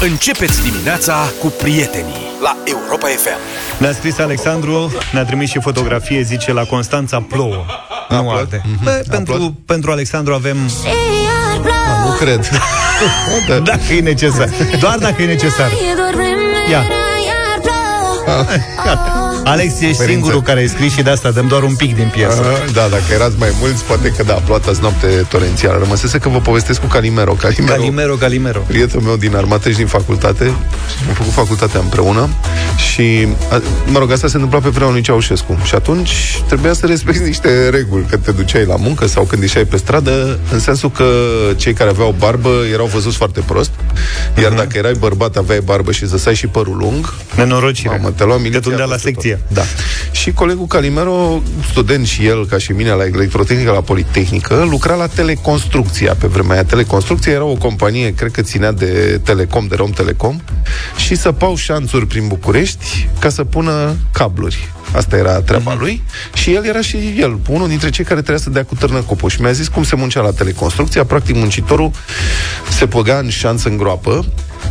Începeți dimineața cu prietenii la Europa FM. Ne-a scris Alexandru, ne-a trimis și fotografie, zice, la Constanța plouă. Nu arde. Bă, pentru, pentru Alexandru avem... Nu cred. Dacă e necesar. Doar dacă e necesar. Ia. Alex, ești Părință. singurul care ai scris și de asta dăm doar un pic din piesă. Uh, Da, dacă erați mai mulți, poate că da, ploata azi noapte torențială. Rămăsese că vă povestesc cu Calimero. Calimero, Calimero, Calimero. prietenul meu din armată și din facultate și am făcut facultatea împreună și, a, mă rog, asta se întâmpla pe vremea lui Ceaușescu și atunci trebuia să respecti niște reguli când te duceai la muncă sau când ieșeai pe stradă, în sensul că cei care aveau barbă erau văzuți foarte prost, iar Mhm. dacă erai bărbat, aveai barbă și zăsai și părul lung, Nenorocire. Mamă, te lua miliția Te tundea la peste secție. Tot. Da. Și colegul Calimero, student și el, ca și mine, la electrotehnică la Politehnică, lucra la Teleconstrucția pe vremea aia. Teleconstrucția era o companie, cred că ținea de Telecom, de Rom Telecom, și săpau șanțuri prin București ca să pună cabluri. Asta era treaba Mhm. lui și el era și el, unul dintre cei care trebuia să dea cu târnă copul. Și mi-a zis cum se muncea la teleconstrucția. Practic, muncitorul se păga în șanță în groapă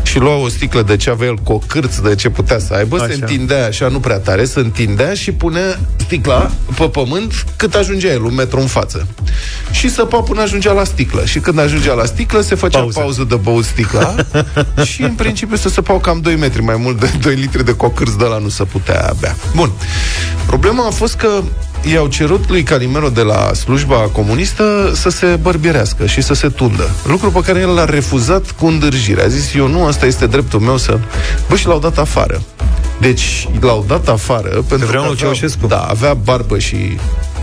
și lua o sticlă de ce avea el cu o cârță de ce putea să aibă, Așa. se întindea așa, nu prea tare, se întindea și punea sticla pe pământ cât ajungea el, un metru în față. Și săpa până ajungea la sticlă. Și când ajungea la sticlă, se făcea Pauză. pauză, de băut sticla și în principiu se săpau cam 2 metri, mai mult de 2 litri de cocârț de la nu se putea bea. Bun. Problema a fost că i-au cerut lui Calimero de la slujba comunistă să se bărbierească și să se tundă. Lucru pe care el l-a refuzat cu îndârjire. A zis, eu nu, asta este dreptul meu să... Bă, și l-au dat afară. Deci l-au dat afară pentru vremea că lui avea, Ceaușescu. da, avea barbă și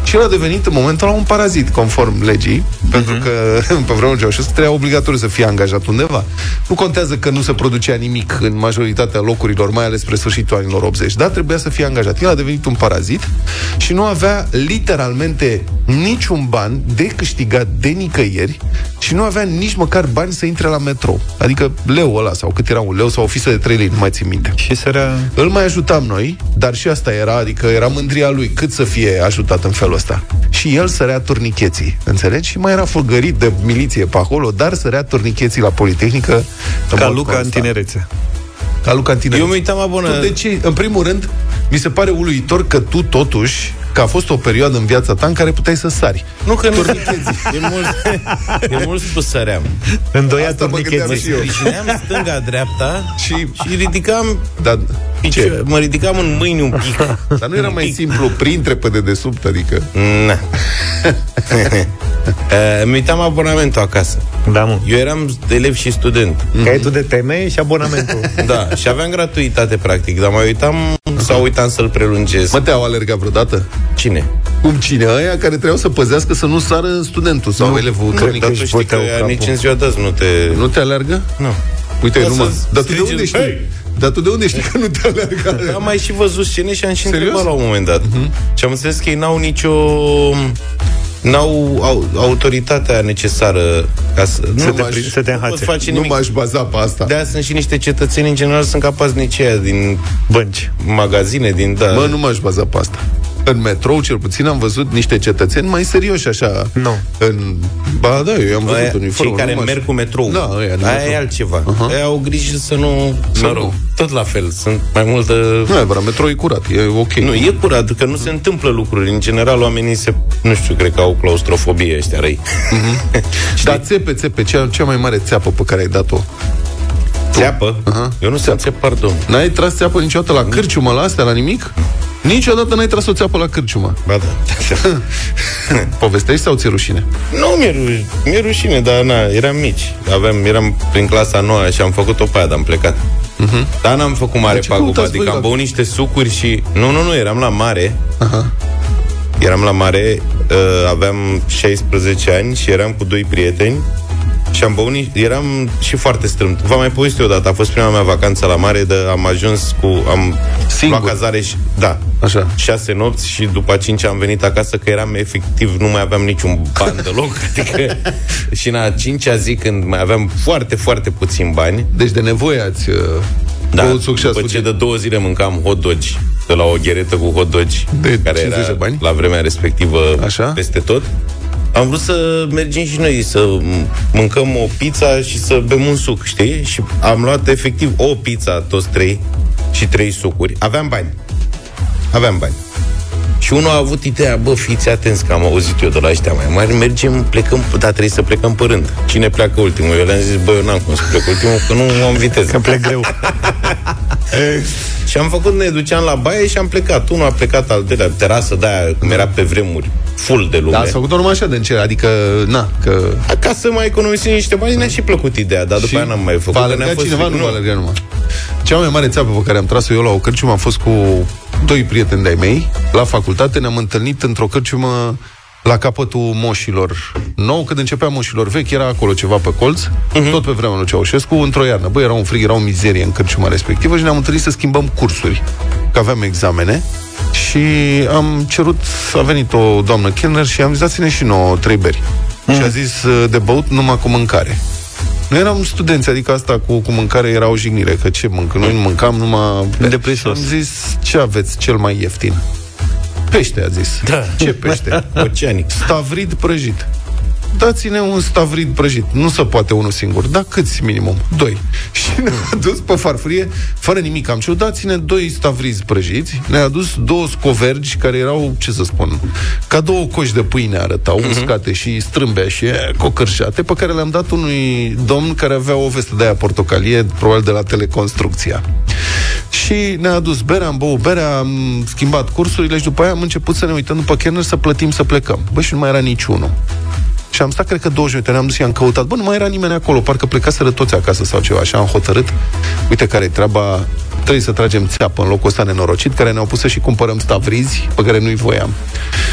și el a devenit în momentul ăla un parazit, conform legii, pentru că pe vremea lui Ceaușescu trebuia obligatoriu să fie angajat undeva. Nu contează că nu se producea nimic în majoritatea locurilor, mai ales spre sfârșitul anilor 80, dar trebuia să fie angajat. El a devenit un parazit și nu avea literalmente niciun ban de câștigat de nicăieri și nu avea nici măcar bani să intre la metrou. Adică leu ăla, sau cât era un leu, sau o fisă de 3 lei, nu mai țin minte. Și sărea... Îl mai ajutam noi, dar și asta era, adică era mândria lui cât să fie ajutat în felul ăsta. Și el sărea turnicheții, înțelegi? Și mai era fulgărit de miliție pe acolo, dar sărea turnicheții la Politehnică. în Ca mod Luca în constant. tinerețe. Ca Luca în tinerețe. Eu mă uitam abonă... Tu de ce? În primul rând, mi se pare uluitor că tu totuși că a fost o perioadă în viața ta în care puteai să sari. Nu că nu... E mult, e mult spus săream. Îndoia Asta mă gândeam turnicheții. și eu. Sprijineam stânga-dreapta Și- și ridicam Dar, picio- ce? Mă ridicam în mâini un pic. Dar nu era Un mai pic. simplu printre pe dedesubt, adică... Na. Uh, Îmi uitam abonamentul acasă. Da, mă. Eu eram elev și student. Caietul de teme și abonamentul. Da, și aveam gratuitate, practic, dar mai uitam sau uitam să-l prelungesc. Mă, te-au alergat vreodată? Cine? Cum cine? Aia care trebuiau să păzească să nu sară studentul sau elevul Nu, turnic. dar tu își știi că băteau capul. nici în ziua de azi nu te... Nu te alergă? Nu. Uite, Da, nu să mă. Dar tu de strigi unde în- știi? Hei! Dar tu de unde știi că nu te alergă? Am mai și văzut scene și am și Serios? întrebat la un moment dat. Uh-huh. Și am înțeles că ei n-au nicio... N-au au, autoritatea necesară ca să... Să nu te m-aș- pri- să te nu pot înhațe. face Nu nimic. m-aș baza pe asta. De aia sunt și niște cetățeni, în general, sunt capaznici aia din Bănci. magazine, din... Da. Bă, nu m-aș baza pe asta. În metrou, cel puțin, am văzut niște cetățeni mai serioși, așa. Nu. În... Ba, da, eu am văzut Aia, uniformă. cei care nu m-aș- merg cu metrou. Da, aia din aia metrou. e altceva. Aha. Uh-huh. Aia au grijă să nu... Să mă rog, nu. tot la fel. Sunt mai multă... Nu, e metrou e curat, e ok. Nu, e curat, că nu se întâmplă lucruri. În general, oamenii se... Nu știu, cred că au claustrofobie ăștia răi. Dar țepe, țepe, cea, cea mai mare țeapă pe care ai dat-o. Țeapă? Aha. Eu nu sunt țeap, pardon. N-ai tras țeapă niciodată la cârciumă, la astea, la nimic? Niciodată n-ai tras o țeapă la cârciumă. Ba da. Povestești sau ți-e rușine? nu, mi-e, ru- mi-e rușine, dar na, eram mici. Aveam, eram prin clasa nouă și am făcut-o pe aia, dar am plecat. Uh-huh. Dar n-am făcut mare ce pagubă, căutați adică voi am la- băut niște sucuri și... Nu, nu, nu, eram la mare. Aha. Eram la mare, uh, aveam 16 ani și eram cu doi prieteni și am băut, ni- eram și foarte strâmt. V-am mai povestit odată, a fost prima mea vacanță la mare, de am ajuns cu, am Singur? luat cazare și, da, Așa. șase nopți și după cinci am venit acasă că eram efectiv, nu mai aveam niciun ban deloc, adică și în a cincea zi când mai aveam foarte, foarte puțin bani, Deci de nevoie ați uh, da, băut suc și ați după ce fugit. de două zile mâncam hot dogi de la o gheretă cu hot dogi De care 50 era de bani? la vremea respectivă Așa? peste tot. Am vrut să mergem și noi să mâncăm o pizza și să bem un suc, știi? Și am luat efectiv o pizza, toți trei, și trei sucuri. Aveam bani. Aveam bani. Și unul a avut ideea, bă, fiți atenți că am auzit eu de la ăștia mai mari, mergem, plecăm, da, trebuie să plecăm pe rând. Cine pleacă ultimul? Eu le-am zis, bă, eu n-am cum să plec ultimul, că nu am viteză. Că plec greu. și am făcut, ne duceam la baie și am plecat. Unul a plecat al doilea, terasă de aia, cum era pe vremuri, full de lume. Da, ați făcut-o numai așa de încerc, adică, na, că... Ca să mai economisim niște bani, ne-a și plăcut ideea, dar după și aia n-am mai făcut. Va fost cineva, nu va alerga numai. Cea mai mare țeapă pe care am tras-o eu la o cărciumă a fost cu doi prieteni de-ai mei. La facultate ne-am întâlnit într-o cărciumă la capătul moșilor nou, când începea moșilor vechi, era acolo ceva pe colț, uh-huh. tot pe vremea lui Ceaușescu, într-o iarnă. Băi, era un frig, era o mizerie în cărciuma respectivă și ne-am întâlnit să schimbăm cursuri, că aveam examene și am cerut, a venit o doamnă Kellner și am zis, dați-ne și nouă trei beri. Uh-huh. Și a zis, de băut numai cu mâncare. Noi eram studenți, adică asta cu, cu mâncare era o jignire, că ce mâncă? Noi nu mâncam numai... Depresos. Am zis, ce aveți cel mai ieftin? Pește, a zis. Da. Ce pește? Oceanic. Stavrid prăjit dați-ne un stavrid prăjit. Nu se poate unul singur. Da, câți minimum? Doi. Și ne-a dus pe farfurie, fără nimic. Am cerut, dați-ne doi stavrizi prăjiți. Ne-a adus două scovergi care erau, ce să spun, ca două coși de pâine arătau, uh-huh. uscate și strâmbea și cocărșate, pe care le-am dat unui domn care avea o veste de aia portocalie, probabil de la teleconstrucția. Și ne-a adus berea, am băut berea, am schimbat cursurile și după aia am început să ne uităm după Kenner să plătim să plecăm. Bă, și nu mai era niciunul. Și am stat, cred că 20 minute, ne-am dus și am căutat. Bă, nu mai era nimeni acolo, parcă plecaseră toți acasă sau ceva. Și am hotărât, uite care e treaba, trebuie să tragem țeapă în locul ăsta nenorocit, care ne-au pus să și cumpărăm stavrizi pe care nu-i voiam.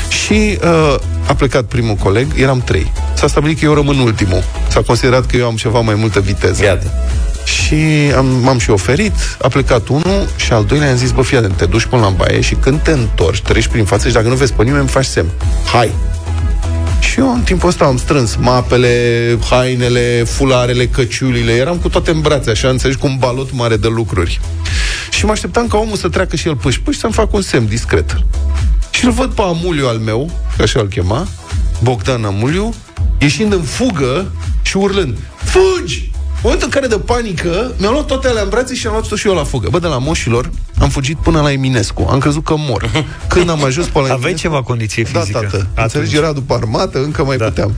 Și uh, a plecat primul coleg, eram trei. S-a stabilit că eu rămân ultimul. S-a considerat că eu am ceva mai multă viteză. Iată. Și am, m-am și oferit, a plecat unul și al doilea am zis, bă, fii te duci până la baie și când te întorci, treci prin față și dacă nu vezi pe nimeni, îmi faci semn. Hai! Și eu în timpul ăsta am strâns mapele, hainele, fularele, căciulile, eram cu toate în brațe, așa, înțelegi, cu un balot mare de lucruri. Și mă așteptam ca omul să treacă și el pâși, pâși să-mi fac un semn discret. Și îl văd pe Amuliu al meu, că așa îl chema, Bogdan Amuliu, ieșind în fugă și urlând, fugi! În momentul în care de panică, mi-am luat toate alea în brațe și am luat tot și eu la fugă. Bă, de la moșilor, am fugit până la Eminescu. Am crezut că mor. Când am ajuns pe la Eminescu... Aveai ceva condiție da, fizică. Da, tată. Înțelegi, era după armată, încă mai da. puteam.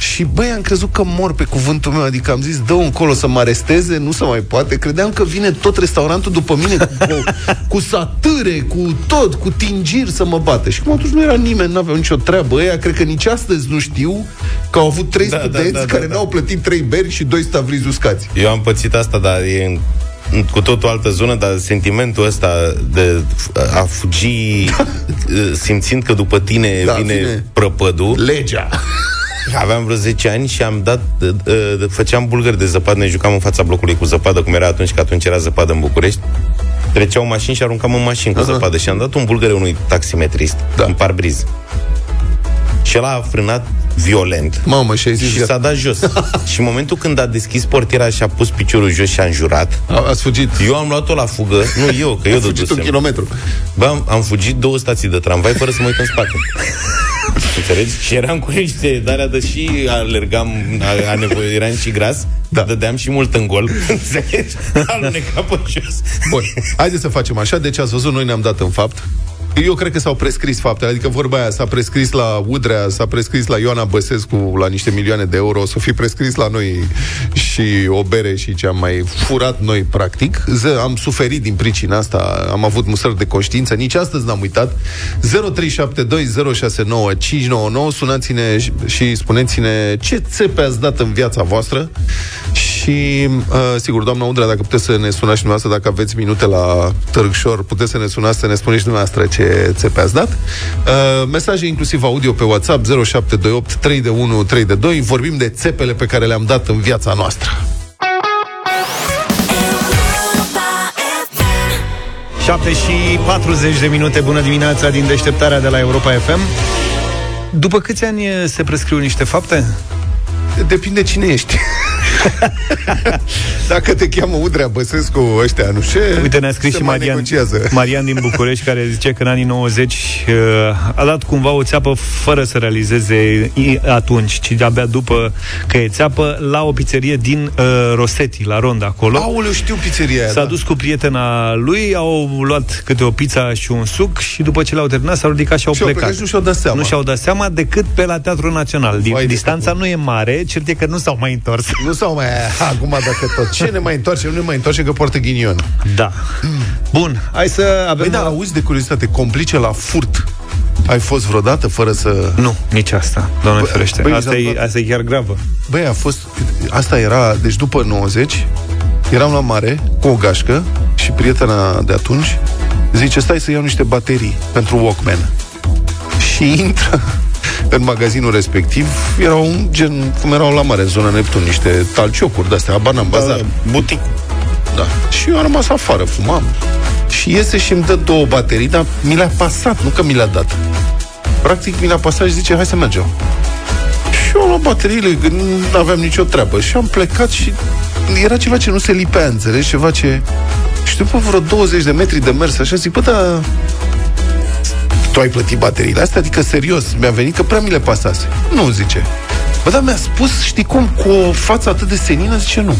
Și băi, am crezut că mor pe cuvântul meu, adică am zis, dă încolo să mă aresteze, nu se mai poate. Credeam că vine tot restaurantul după mine cu, cu satâre, cu tot, cu tingiri să mă bată. Și cum atunci nu era nimeni, nu aveau nicio treabă. Ăia cred că nici astăzi nu știu că au avut trei da, da studenți da, da, care da, da. n-au plătit trei beri și doi stavrizi uscați. Eu am pățit asta, dar e în cu tot o altă zonă, dar sentimentul ăsta de a fugi simțind că după tine da, vine, vine prăpădul. Legea. Aveam vreo 10 ani și am dat, uh, uh, făceam bulgări de zăpadă, ne jucam în fața blocului cu zăpadă, cum era atunci, că atunci era zăpadă în București. Treceau mașini și aruncam în mașini cu uh-huh. zăpadă și am dat un bulgăre unui taximetrist, da. în parbriz. Și el a frânat violent. Mamă, și, zis și că... s-a dat jos. și în momentul când a deschis portiera și a pus piciorul jos și a înjurat, a, ați fugit. Eu am luat-o la fugă, nu eu, că eu fugit un kilometru. Bă, am, am fugit două stații de tramvai fără să mă uit în spate. Înțelegi? Și eram cu niște darea de și alergam, a, a nevoie, eram și gras, da. dădeam și mult în gol. Înțelegi? Aluneca pe jos. Bun, haideți să facem așa, deci ați văzut, noi ne-am dat în fapt. Eu cred că s-au prescris faptele, adică vorba aia s-a prescris la Udrea, s-a prescris la Ioana Băsescu la niște milioane de euro, o să fi prescris la noi și o bere și ce am mai furat noi, practic. Z- am suferit din pricina asta, am avut musări de conștiință, nici astăzi n-am uitat. 0372069599, sunați-ne și spuneți-ne ce țepe ați dat în viața voastră și, uh, sigur, doamna Udrea, dacă puteți să ne sunați și dumneavoastră, dacă aveți minute la Târgșor, puteți să ne sunați să ne spuneți și dumneavoastră ce țepe ați dat. Uh, mesaje inclusiv audio pe WhatsApp 0728 3 de 1 3 de 2. Vorbim de țepele pe care le-am dat în viața noastră. 7 și 40 de minute, bună dimineața din deșteptarea de la Europa FM. După câți ani se prescriu niște fapte? Depinde cine ești. Dacă te cheamă Udrea Băsescu ăștia, nu știu Uite, ne-a scris și Marian, Marian din București, care zice că în anii 90 uh, a dat cumva o țeapă fără să realizeze atunci, ci abia după că e țeapă, la o pizzerie din uh, Rosetti, la Ronda, acolo. Aoleu, știu pizzeria aia, S-a da. dus cu prietena lui, au luat câte o pizza și un suc și după ce l-au terminat s-au ridicat și au și plecat. plecat. Și nu și-au dat seama. Nu și-au dat seama decât pe la Teatrul Național. Vai de Distanța nu e mare, cert e că nu s-au mai întors. Nu sau mai acum dacă tot. Ce ne mai întoarce? Nu ne mai întoarce că poartă ghinion. Da. Bun, hai să avem... Păi da, auzi de curiozitate, complice la furt. Ai fost vreodată fără să... Nu, nici asta, doamne Bă, ferește. băi, asta, mi s-a e, dat- asta e chiar gravă. Băi, a fost... Asta era, deci după 90, eram la mare cu o gașcă și prietena de atunci zice, stai să iau niște baterii pentru Walkman. Și intră în magazinul respectiv, erau un gen, cum erau la mare, în zona Neptun, niște talciocuri de-astea, habar n-am, bazar. Butic. Da. Și eu am rămas afară, fumam. Și iese și îmi dă două baterii, dar mi le-a pasat, nu că mi le-a dat. Practic mi le-a pasat și zice, hai să mergem. Și eu am luat bateriile, că nu aveam nicio treabă. Și am plecat și era ceva ce nu se lipea, înțelegi? Ceva ce... Și după vreo 20 de metri de mers, așa zic, bă, dar tu ai plătit bateriile astea? Adică, serios, mi-a venit că prea mi le pasase. Nu, zice. Bă, dar mi-a spus, știi cum, cu o față atât de senină, zice nu.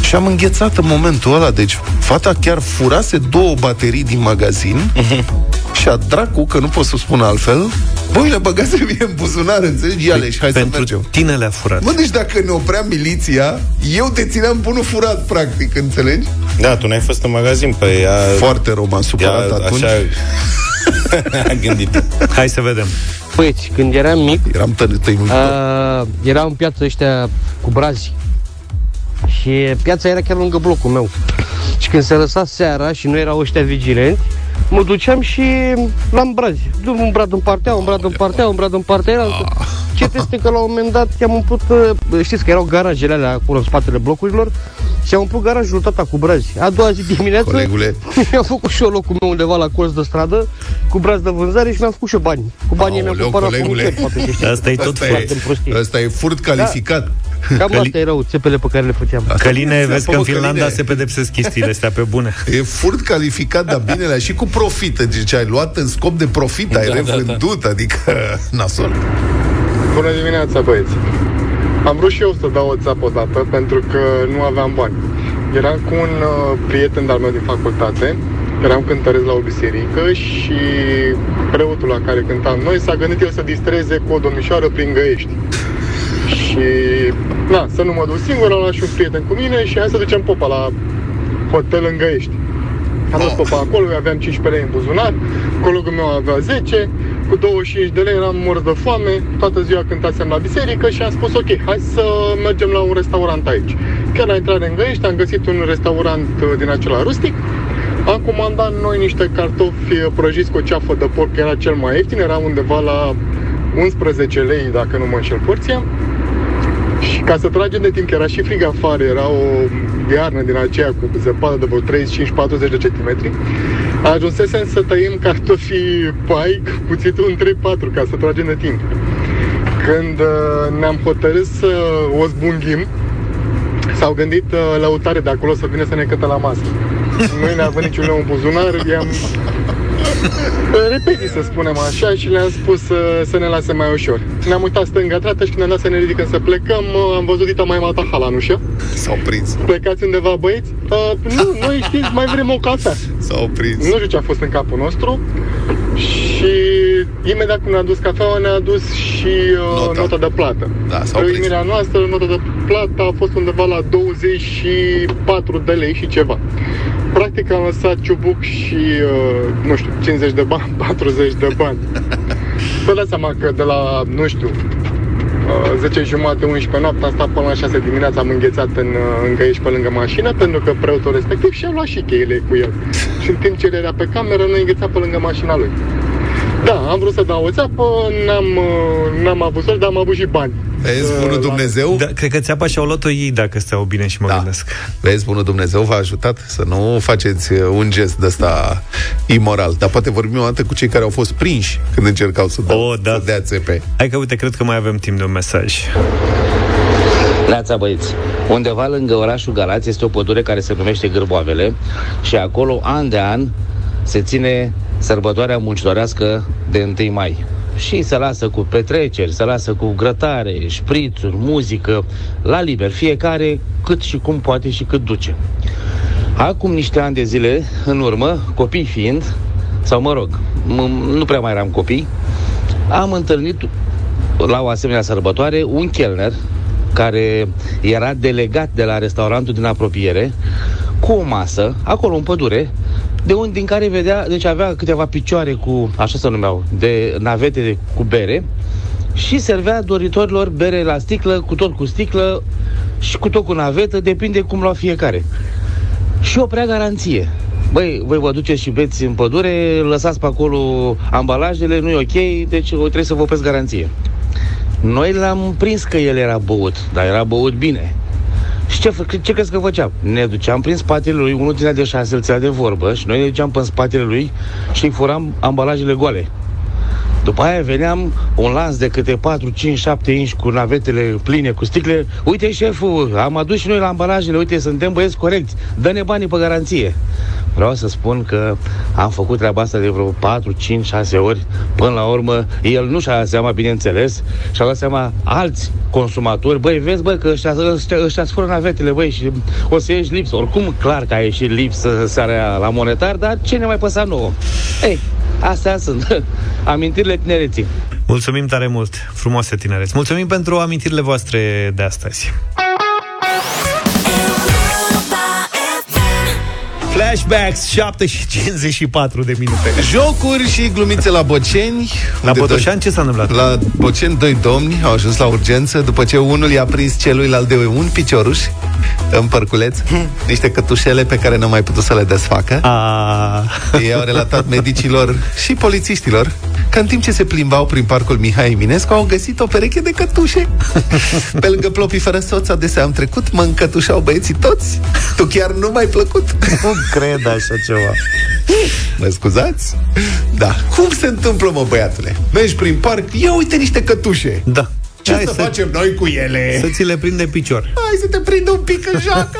Și am înghețat în momentul ăla. Deci, fata chiar furase două baterii din magazin și a dracu, că nu pot să spun altfel, bă, le băgase mie în buzunar, înțelegi? Ia-le și hai să Pentru mergem. tine le-a furat. Mă, deci dacă ne oprea miliția, eu dețineam bunul furat, practic, înțelegi? Da, tu n-ai fost în magazin, pe ea... Foarte rău, m-am ea supărat atunci. așa a gândit. Hai să vedem. Băieți, când eram mic, Eram tă- tăinuitor. uh, era în piață ăștia cu brazi. Și piața era chiar lângă blocul meu. Și când se lăsa seara și nu erau ăștia vigilenți, mă duceam și l-am brazi. Un brad în partea, un brad în partea, un brad în partea. Era... Ce este că la un moment dat i-am umplut, uh, știți că erau garajele alea acolo în spatele blocurilor și am umplut garajul tata cu brazi. A doua zi dimineață Colegule. mi-am făcut și eu locul meu undeva la colț de stradă cu brazi de vânzare și mi-am făcut și eu bani. Cu banii mi-am Aoleu, cumpărat colegule. comunicer, poate ce știi. Asta e tot Asta furt. Foarte în prostie. Ăsta e furt calificat. Cam Căli- asta erau țepele pe care le făceam. Căline, Ți-a vezi că în făcut Finlanda Căline. se pedepsesc chestiile astea pe bune. E furt calificat, dar binele și cu profit. Deci ai luat în scop de profit, ai Da, da, revândut, adică nasol. Bună dimineața, băieți! Am vrut și eu să dau o țapă odată pentru că nu aveam bani. Eram cu un uh, prieten de-al meu din facultate, eram cântăresc la o biserică și preotul la care cântam noi s-a gândit el să distreze cu o domnișoară prin găiești. Și, na, să nu mă duc singur, am luat și un prieten cu mine și hai să ducem popa la hotel în Găiești. Am dus popa acolo, eu aveam 15 lei în buzunar, colegul meu avea 10, cu 25 de lei eram mort de foame, toată ziua cântasem la biserică și am spus ok, hai să mergem la un restaurant aici. Chiar la intrare în Găiești am găsit un restaurant uh, din acela rustic, am comandat noi niște cartofi uh, prăjiți cu o ceafă de porc, era cel mai ieftin, era undeva la 11 lei, dacă nu mă înșel porția. Și ca să tragem de timp, că era și frig afară, era o iarnă din aceea cu zăpadă de vreo 35-40 de centimetri, ajunsesem să tăiem cartofii pai cu cuțitul în 3-4 ca să tragem de timp. Când uh, ne-am hotărât să o zbunghim, s-au gândit uh, lăutare de acolo să vină să ne cântă la masă. Noi ne avem niciun leu în buzunar, i-am repezi să spunem așa și le-am spus să, să ne lase mai ușor. Ne-am uitat stânga-dreapta și când ne-am dat să ne ridicăm să plecăm, uh, am văzut dita mai mata hala în ușă. S-au prins. Plecați undeva, băieți? Uh, nu, noi știți, mai vrem o cafea. S-au prins. Nu știu ce a fost în capul nostru și imediat când ne-a dus cafeaua, ne-a dus și uh, Nota. nota. de plată. Da, s-au prins. Uimirea noastră, nota de plată a fost undeva la 24 de lei și ceva. Practic am lăsat ciubuc și, uh, nu știu, 50 de bani, 40 de bani. Vă dați seama că de la, nu știu, uh, 10 jumate, 11 noapte, am stat până la 6 dimineața, am înghețat în, uh, în găiești pe lângă mașină, pentru că preotul respectiv și-a luat și cheile cu el. Și în timp ce el era pe cameră, noi înghețat pe lângă mașina lui. Da, am vrut să dau o țeapă, n-am, uh, n-am avut sol, dar am avut și bani. Vezi, Uh, bunul la- Dumnezeu? Da, cred că țeapa și-au luat-o ei dacă stau bine și mă Da. gândesc. Vezi, bunul Dumnezeu v-a ajutat să nu faceți uh, un gest de ăsta imoral. Dar poate vorbim o dată cu cei care au fost prinși când încercau să, dau, Oh, da. să dea țepe. Hai că, uite, cred că mai avem timp de un mesaj. Neața băieți, undeva lângă orașul Galați este o pădure care se numește Gârboavele și acolo, an de an, se ține sărbătoarea muncitorească de 1 mai. Și se lasă cu petreceri, se lasă cu grătare, șprițuri, muzică, la liber, fiecare cât și cum poate și cât duce. Acum niște ani de zile, în urmă, copii fiind, sau mă rog, m- nu prea mai eram copii, am întâlnit la o asemenea sărbătoare un chelner care era delegat de la restaurantul din apropiere cu o masă, acolo în pădure, de unde din care vedea, deci avea câteva picioare cu, așa se numeau, de navete cu bere și servea doritorilor bere la sticlă, cu tot cu sticlă și cu tot cu navetă, depinde cum lua fiecare. Și o prea garanție. Băi, voi vă duceți și beți în pădure, lăsați pe acolo ambalajele, nu e ok, deci trebuie să vă opresc garanție. Noi l-am prins că el era băut, dar era băut bine. Și ce, fă- ce crezi că făceam? Ne duceam prin spatele lui, unul ținea de șase, îl ținea de vorbă și noi ne duceam pe spatele lui și îi furam ambalajele goale. După aia veneam un lans de câte 4, 5, 7 inci cu navetele pline, cu sticle. Uite, șeful, am adus și noi la ambalajele, uite, suntem băieți corecți, dă-ne banii pe garanție. Vreau să spun că am făcut treaba asta de vreo 4, 5, 6 ori. Până la urmă, el nu și-a dat seama, bineînțeles, și-a dat seama alți consumatori. Băi, vezi, bă, că ăștia, ăștia, ăștia fură navetele, băi, și o să ieși lipsă. Oricum, clar că a ieșit lipsă seara aia la monetar, dar ce ne mai păsa nouă? Ei, astea sunt amintirile tinereții. Mulțumim tare mult, frumoase tinereți. Mulțumim pentru amintirile voastre de astăzi. Flashbacks, 7 și 54 de minute. Jocuri și glumițe la Boceni. La unde Botoșani ce s-a întâmplat? La Boceni, doi domni au ajuns la urgență după ce unul i-a prins celuilalt de un picioruș în părculeț, niște cătușele pe care n-a mai putut să le desfacă. A... Ei au relatat medicilor și polițiștilor că în timp ce se plimbau prin parcul Mihai Eminescu au găsit o pereche de cătușe. Pe lângă plopii fără soț adesea am trecut, mă încătușau băieții toți. Tu chiar nu mai plăcut. Nu cred așa ceva. Mă scuzați? Da. Cum se întâmplă, mă, băiatule? Mergi prin parc, ia uite niște cătușe. Da. Ce Hai să, să- facem noi cu ele? Să ți le prinde picior. Hai să te prindă un pic în joacă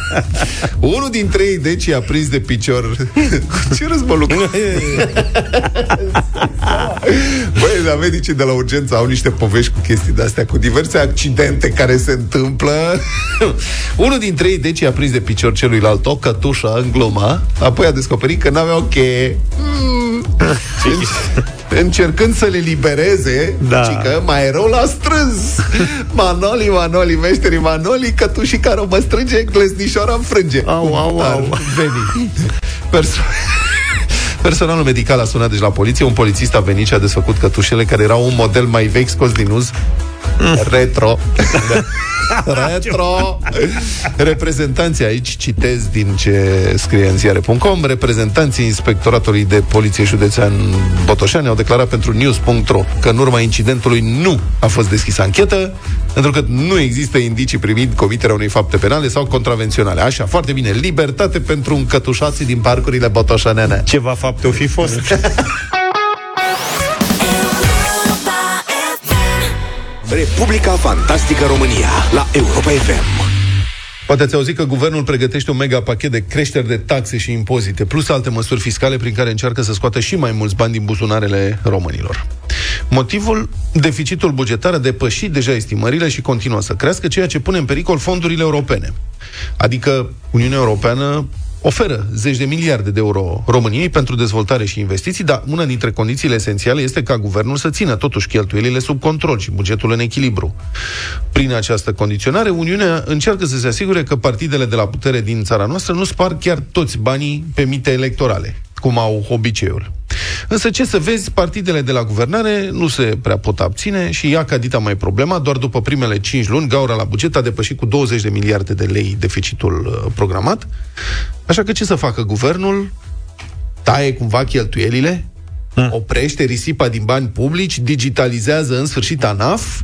Unul dintre ei, deci, i-a prins de picior Ce râs, mă, Luca? Băi, dar medicii de la urgență au niște povești cu chestii de-astea Cu diverse accidente care se întâmplă Unul dintre ei, deci, i-a prins de picior celuilalt o cătușă în gluma Apoi a descoperit că n-avea o cheie Mm. Încercând să le libereze Da. ci că mai rău l-a strâns Manoli, Manoli, meșterii Manoli Că tu și care mă strânge, gleznișoara îmi frânge Au, au, Ar au. veni. Perso- Personalul medical a sunat deci la poliție Un polițist a venit și a desfăcut cătușele Care erau un model mai vechi scos din uz Retro. Retro. Reprezentanții aici, citez din ce scrie în ziare.com Reprezentanții Inspectoratului de Poliție Județean Botoșani Au declarat pentru news.ro Că în urma incidentului nu a fost deschisă anchetă Pentru că nu există indicii privind comiterea unei fapte penale Sau contravenționale. Așa, foarte bine, libertate pentru încătușații din parcurile botoșanene Ceva fapte o fi fost. Republica Fantastică România la Europa FM. Poate ați auzit că guvernul pregătește un mega pachet de creșteri de taxe și impozite, plus alte măsuri fiscale prin care încearcă să scoată și mai mulți bani din buzunarele românilor. Motivul? Deficitul bugetar a depășit deja estimările și continuă să crească, ceea ce pune în pericol fondurile europene. Adică Uniunea Europeană oferă zeci de miliarde de euro României pentru dezvoltare și investiții, dar una dintre condițiile esențiale este ca guvernul să țină totuși cheltuielile sub control și bugetul în echilibru. Prin această condiționare, Uniunea încearcă să se asigure că partidele de la putere din țara noastră nu spar chiar toți banii pe mite electorale, cum au obiceiul. Însă ce să vezi, partidele de la guvernare nu se prea pot abține și ia ca dita mai problema, doar după primele 5 luni, gaura la buget a depășit cu 20 de miliarde de lei deficitul uh, programat. Așa că ce să facă guvernul? Taie cumva cheltuielile? Oprește risipa din bani publici? Digitalizează în sfârșit ANAF?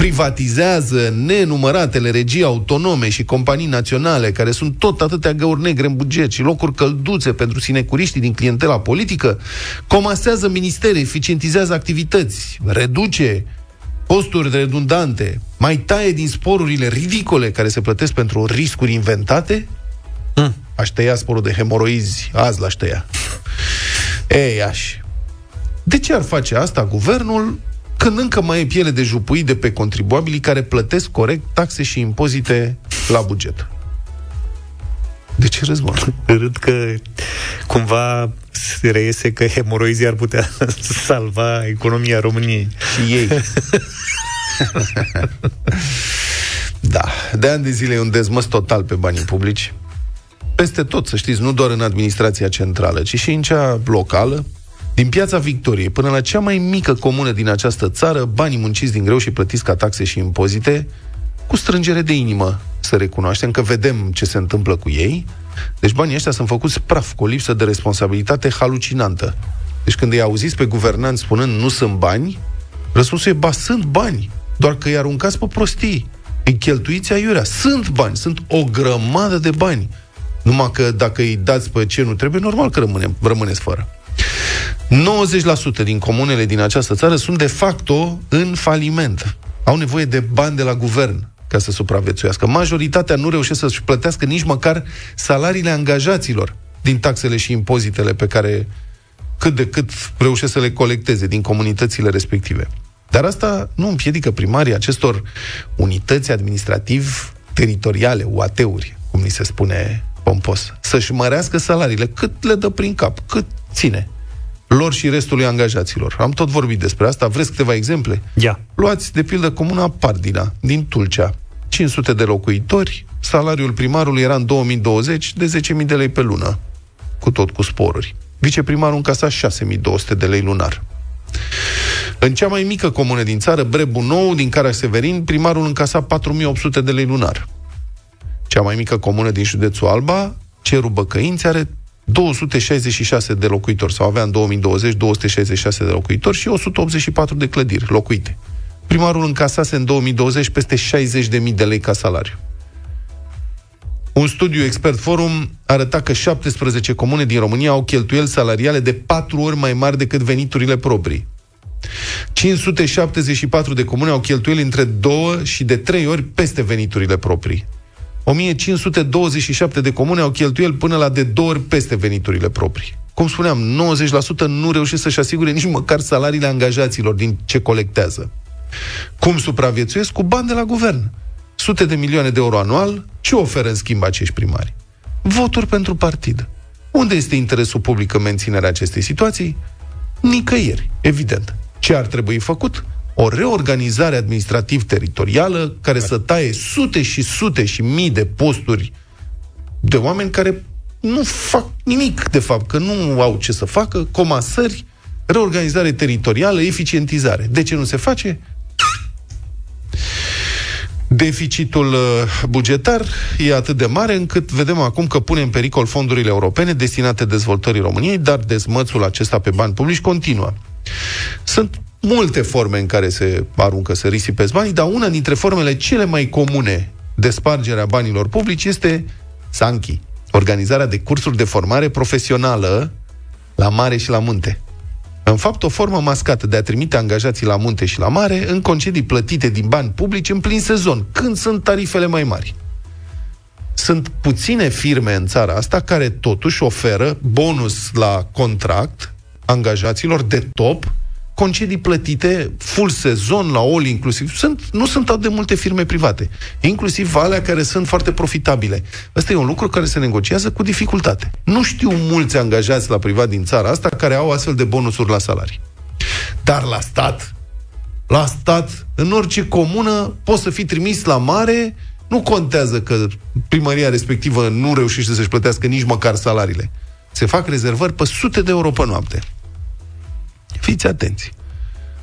Privatizează nenumăratele regii autonome și companii naționale, care sunt tot atâtea găuri negre în buget și locuri călduțe pentru sinecuriștii din clientela politică, comasează ministere, eficientizează activități, reduce posturi redundante, mai taie din sporurile ridicole care se plătesc pentru riscuri inventate, Mm. aș tăia sporul de hemoroizi, azi l-aș tăia. Ei, aș. De ce ar face asta guvernul când încă mai e piele de jupui de pe contribuabilii care plătesc corect taxe și impozite la buget? De ce râzi, mă? Râd că cumva se reiese că hemoroizii ar putea salva economia României. Și ei. da, de ani de zile e un dezmăs total pe banii publici. Peste tot, să știți, nu doar în administrația centrală, ci și în cea locală, din piața Victoriei până la cea mai mică comună din această țară, banii munciți din greu și plătiți ca taxe și impozite, cu strângere de inimă, să recunoaștem că vedem ce se întâmplă cu ei. Deci banii ăștia sunt făcuți praf, cu o lipsă de responsabilitate halucinantă. Deci când îi auziți pe guvernanți spunând nu sunt bani, răspunsul e, ba, sunt bani, doar că îi aruncați pe prostii. Îi cheltuiți aiurea. Sunt bani, sunt o grămadă de bani. Numai că dacă îi dați pe ce nu trebuie, normal că rămâne, rămâneți fără. 90% din comunele din această țară sunt de facto în faliment. Au nevoie de bani de la guvern ca să supraviețuiască. Majoritatea nu reușesc să-și plătească nici măcar salariile angajaților din taxele și impozitele pe care cât de cât reușesc să le colecteze din comunitățile respective. Dar asta nu împiedică primarii acestor unități administrativ-teritoriale, UAT-uri, cum ni se spune pompos, să-și mărească salariile cât le dă prin cap, cât ține lor și restului angajaților. Am tot vorbit despre asta. Vreți câteva exemple? Ia. Luați, de pildă, comuna Pardina, din Tulcea. 500 de locuitori, salariul primarului era în 2020 de 10.000 de lei pe lună, cu tot cu sporuri. Viceprimarul încasa 6.200 de lei lunar. În cea mai mică comună din țară, Brebu Nou, din Caraș Severin, primarul încasa 4.800 de lei lunar. Cea mai mică comună din județul Alba, Ceru Băcăinți, are 266 de locuitori, sau avea în 2020 266 de locuitori și 184 de clădiri locuite. Primarul încasase în 2020 peste 60.000 de lei ca salariu. Un studiu Expert Forum arăta că 17 comune din România au cheltuieli salariale de 4 ori mai mari decât veniturile proprii. 574 de comune au cheltuieli între 2 și de 3 ori peste veniturile proprii. 1527 de comune au cheltuieli până la de două ori peste veniturile proprii. Cum spuneam, 90% nu reușesc să-și asigure nici măcar salariile angajaților din ce colectează. Cum supraviețuiesc? Cu bani de la guvern. Sute de milioane de euro anual, ce oferă în schimb acești primari? Voturi pentru partid. Unde este interesul public în menținerea acestei situații? Nicăieri, evident. Ce ar trebui făcut? O reorganizare administrativ-teritorială care să taie sute și sute și mii de posturi de oameni care nu fac nimic, de fapt, că nu au ce să facă, comasări, reorganizare teritorială, eficientizare. De ce nu se face? Deficitul uh, bugetar e atât de mare încât vedem acum că pune în pericol fondurile europene destinate dezvoltării României, dar dezmățul acesta pe bani publici continuă. Sunt multe forme în care se aruncă să risipesc banii, dar una dintre formele cele mai comune de spargerea banilor publici este Sanchi, organizarea de cursuri de formare profesională la mare și la munte. În fapt, o formă mascată de a trimite angajații la munte și la mare în concedii plătite din bani publici în plin sezon, când sunt tarifele mai mari. Sunt puține firme în țara asta care totuși oferă bonus la contract angajaților de top concedii plătite full sezon, la all inclusiv. Sunt, nu sunt atât de multe firme private. Inclusiv alea care sunt foarte profitabile. Ăsta e un lucru care se negociază cu dificultate. Nu știu mulți angajați la privat din țara asta care au astfel de bonusuri la salarii. Dar la stat, la stat, în orice comună, poți să fii trimis la mare, nu contează că primăria respectivă nu reușește să-și plătească nici măcar salariile. Se fac rezervări pe sute de euro pe noapte. Fiți atenți.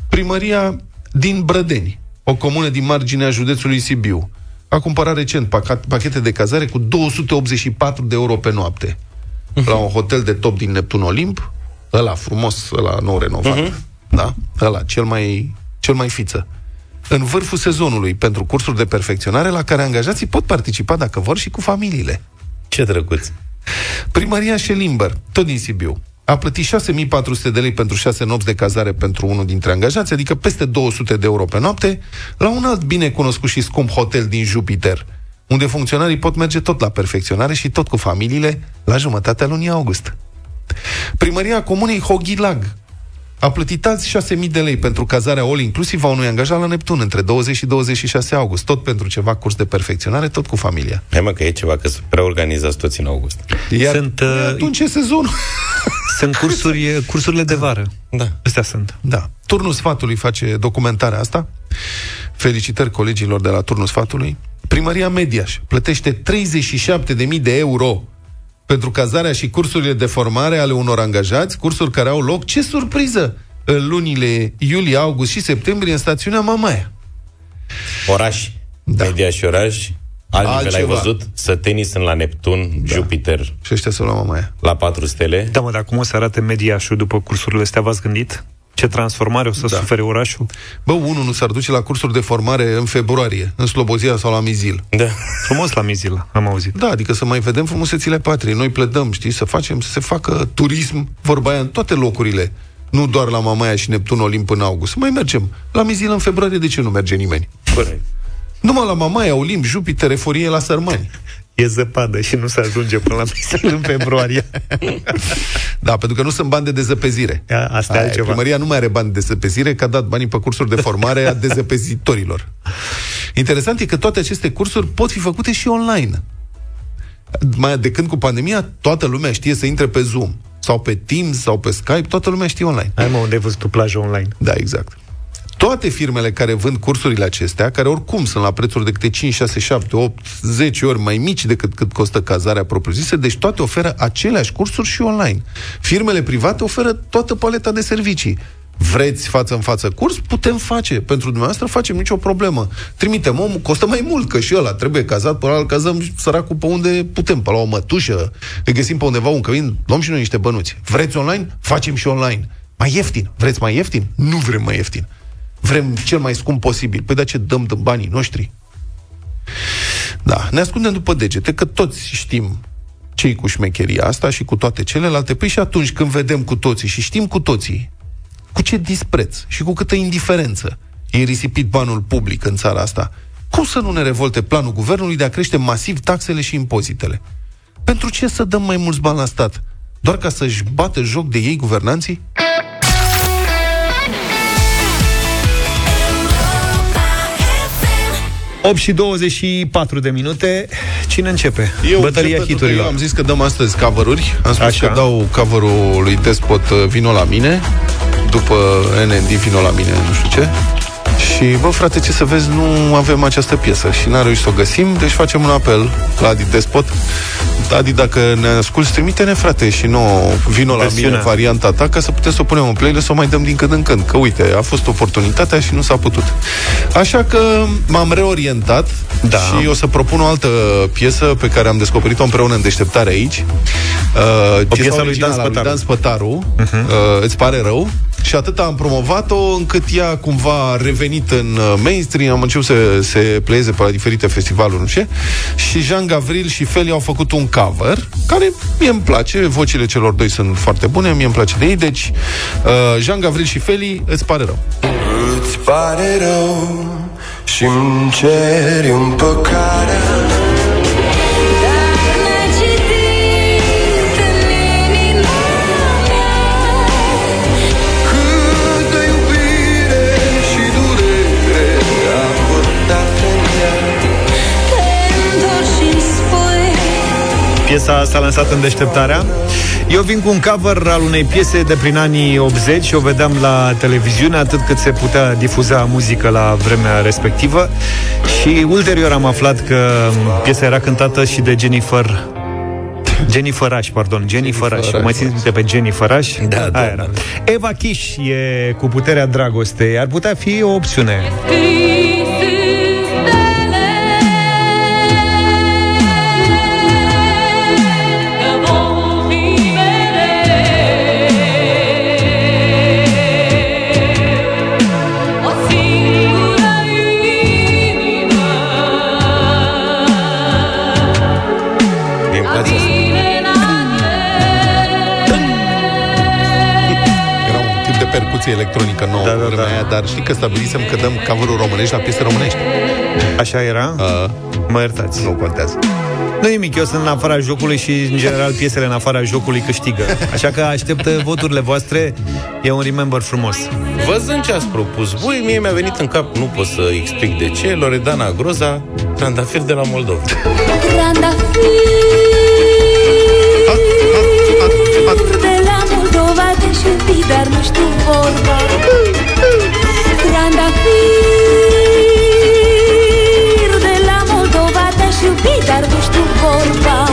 Primăria din Brădeni, o comună din marginea județului Sibiu, a cumpărat recent pachete de cazare cu 284 de euro pe noapte uh-huh. la un hotel de top din Neptun Olimp, ăla frumos, ăla nou renovat, uh-huh. da? Ăla, cel mai, cel mai fiță. În vârful sezonului, pentru cursuri de perfecționare la care angajații pot participa dacă vor și cu familiile. Ce drăguț! Primăria Șelimber, tot din Sibiu, a plătit 6400 de lei pentru 6 nopți de cazare pentru unul dintre angajați, adică peste 200 de euro pe noapte, la un alt bine cunoscut și scump hotel din Jupiter, unde funcționarii pot merge tot la perfecționare și tot cu familiile la jumătatea lunii august. Primăria Comunei Hoghilag a plătit alți 6.000 de lei pentru cazarea all inclusiv a unui angajat la Neptun între 20 și 26 august, tot pentru ceva curs de perfecționare, tot cu familia. Hai mă că e ceva, că sunt preorganizați toți în august. Iar Sunt, e, uh, atunci e sezonul. Sunt cursuri, cursurile de vară. Da. Astea sunt. Da. Turnul Sfatului face documentarea asta. Felicitări colegilor de la Turnul Sfatului. Primăria Mediaș plătește 37.000 de euro pentru cazarea și cursurile de formare ale unor angajați, cursuri care au loc, ce surpriză, în lunile iulie, august și septembrie în stațiunea Mamaia. Oraș. Da. Da. Media și oraș. Alt nivel ai Altceva. văzut? Sătenii sunt la Neptun, da. Jupiter Și ăștia sunt la Mamaia. la 4 stele. Da, mă, dar cum o să arate mediașul după cursurile astea, v-ați gândit? Ce transformare o să Da. sufere orașul? Bă, unul nu s-ar duce la cursuri de formare în februarie, în Slobozia sau la Mizil. Da. Frumos la Mizila, am auzit. Da, adică să mai vedem frumusețile patriei. Noi pledăm, știi, să facem, să se facă turism, vorba aia, în toate locurile. Nu doar la Mamaia și Neptun Olimp în august. Să mai mergem. La Mizil în februarie, de ce nu merge nimeni? Corect. Numai la Mamaia, Olimp, Jupiter, Eforie la Sărmani. E zăpadă și nu se ajunge până la Mizil în februarie. Da, pentru că nu sunt bani de dezăpezire. Ia, asta e Aia, altceva. Primăria nu mai are bani de dezăpezire, că a dat banii pe cursuri de formare a dezăpezitorilor. Interesant e că toate aceste cursuri pot fi făcute și online. Mai de când cu pandemia, toată lumea știe să intre pe Zoom sau pe Teams sau pe Skype, toată lumea știe online. Hai mă, unde ai văzut tu plajă online? Da, exact. Toate firmele care vând cursurile acestea, care oricum sunt la prețuri de câte 5, 6, 7, 8, 10 ori mai mici decât cât costă cazarea propriu-zisă, deci toate oferă aceleași cursuri și online. Firmele private oferă toată paleta de servicii. Vreți față în față curs? Putem face. Pentru dumneavoastră facem nicio problemă. Trimitem omul, costă mai mult, că și ăla trebuie cazat, pe ăla îl cazăm săracul pe unde putem, pe la o mătușă, îi găsim pe undeva un cămin, luăm și noi niște bănuți. Vreți online? Facem și online. Mai ieftin. Vreți mai ieftin? Nu vrem mai ieftin. Vrem cel mai scump posibil. Păi de ce dăm de banii noștri? Da, ne ascundem după degete, că toți știm cei cu șmecheria asta și cu toate celelalte. Păi și atunci când vedem cu toții și știm cu toții cu ce dispreț și cu câtă indiferență e risipit banul public în țara asta, cum să nu ne revolte planul guvernului de a crește masiv taxele și impozitele? Pentru ce să dăm mai mulți bani la stat? Doar ca să-și bată joc de ei guvernanții? 8 și 24 de minute. Cine începe? Eu Bătălia încep pentru că hiturilor. Eu am zis că dăm astăzi cover-uri. Am spus Așa. că dau cover-ul lui Despot uh, Vino la mine, după NND Vino la mine, nu știu ce. Și, bă, frate, ce să vezi, nu avem această piesă și n-am reușit să o găsim, deci facem un apel la Adi Despot. Adi, dacă ne asculti, trimite-ne, frate, și nu vino la Versiunea. mine varianta ta, ca să putem să o punem în playlist, să o mai dăm din când în când. Că, uite, a fost oportunitatea și nu s-a putut. Așa că m-am reorientat Da. și o să propun o altă piesă pe care am descoperit-o împreună în deșteptare aici. Uh, piesa piesă a lui originală Dan a lui Spătaru. Dan Spătaru. Uh, îți pare rău? Și atât am promovat-o încât ea cumva a revenit în uh, mainstream, am început să se pleieze pe la diferite festivaluri, nu știu ce, și Jean Gavril și Feli au făcut un cover, care mie îmi place, vocile celor doi sunt foarte bune, mie îmi place de ei, deci uh, Jean Gavril și Feli, îți pare rău. Îți pare rău și îmi ceri împăcarea Câtă Piesa s-a lansat în deșteptarea. Eu vin cu un cover al unei piese de prin anii 80 și o vedeam la televiziune atât cât se putea difuza muzică la vremea respectivă și ulterior am aflat că piesa era cântată și de Jennifer Jennifer Rush, pardon, Jennifer Rush. Rush. Mai țineți minte pe Jennifer Rush? Da, da, Aia era. da. Eva Kish e cu puterea dragostei. Ar putea fi o opțiune. Mie percuție electronică nouă Da, da, da, da, vremea da. aia, dar știi că stabilisem că dăm cover românești la piese românești. Așa era? Uh, Mă iertați. nu contează. Nu nimic, eu sunt în afara jocului și, în general, piesele în afara jocului câștigă. Așa că aștept voturile voastre. E un remember frumos. Văzând ce ați propus voi, mie mi-a venit în cap, nu pot să explic de ce, Loredana Groza, trandafir de la Moldova. De dar nu știu vorba Trandafir De la Moldova te-aș iubi, dar nu știu vorba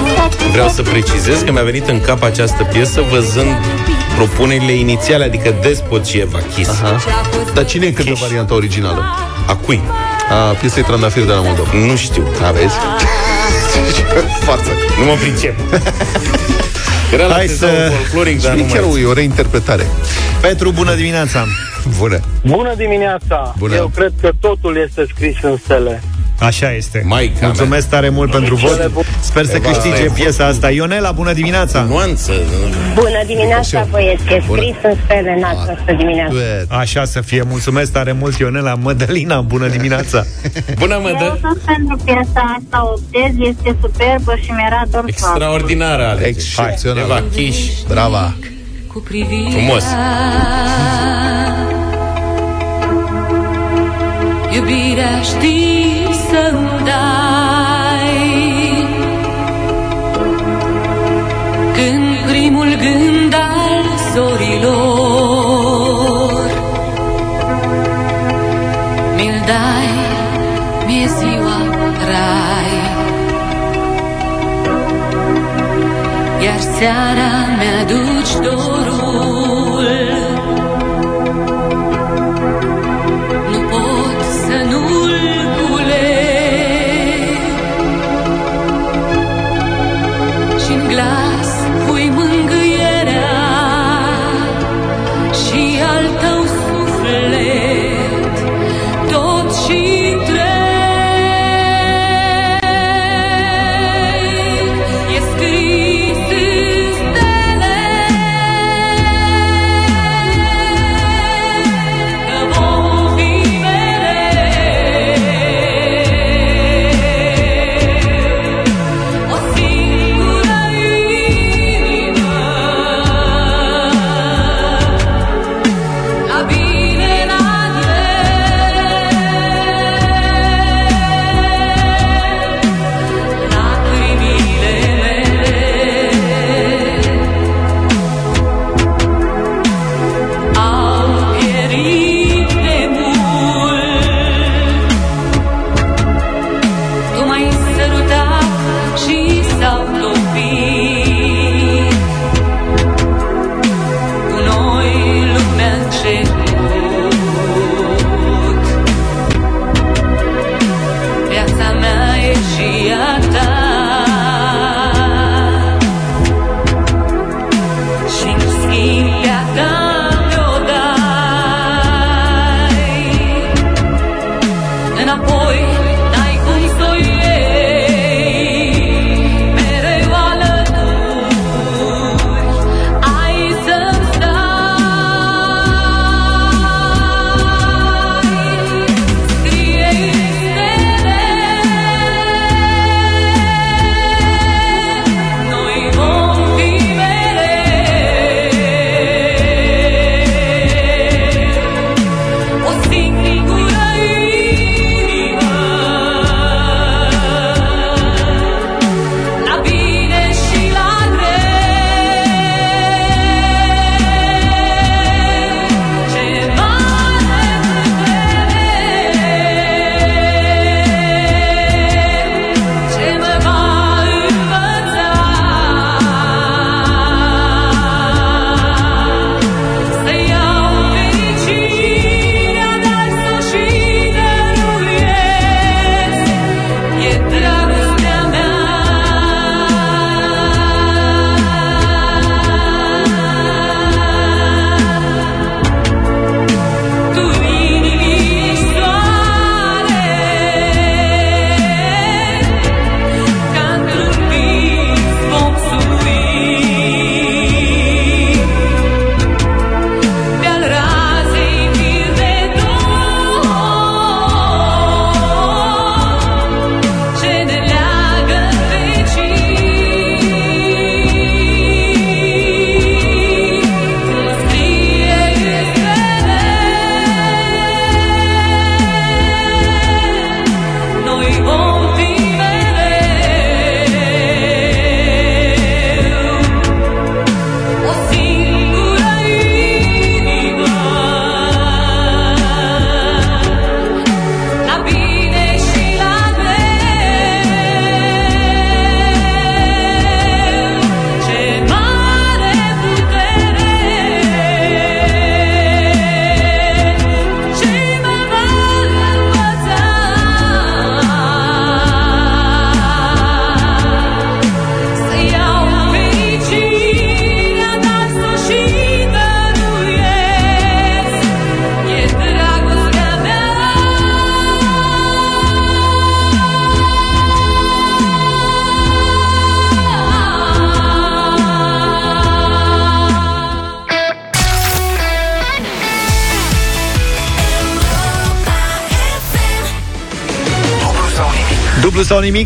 Vreau să precizez că mi-a venit în cap această piesă văzând propunerile inițiale, adică Despot și Eva Kiss. Aha. Dar cine cântă varianta originală? A cui? A piesei Trandafir de la Moldova. Nu știu. Aveți? Față. Nu mă pricep. Era la Hai sezon să- folcloric, dar Și nu chiar mai... e o reinterpretare. Petru, bună dimineața! Bună. Bună dimineața! Bună. Eu cred că totul este scris în stele. Așa este. Maica Mulțumesc tare mult pentru vot. Sper să Eva, câștige asta e piesa asta. Ionela, bună dimineața! Nuanță. Bună dimineața, băieți, e scris în stele în această dimineață. Duet. Așa să fie. Mulțumesc tare mult, Ionela. Mădălina, bună dimineața! Bună, mă, Eu dă. tot pentru piesa asta optez, este superbă și mi-era dor să Extraordinară, Alex. Excepțional. Eva Kish. Brava. Cu privirea Frumos. Iubirea știi să-mi dai Când primul gând al zorilor Mi-l dai, mi-e ziua rai. Iar seara mi-aduci dorul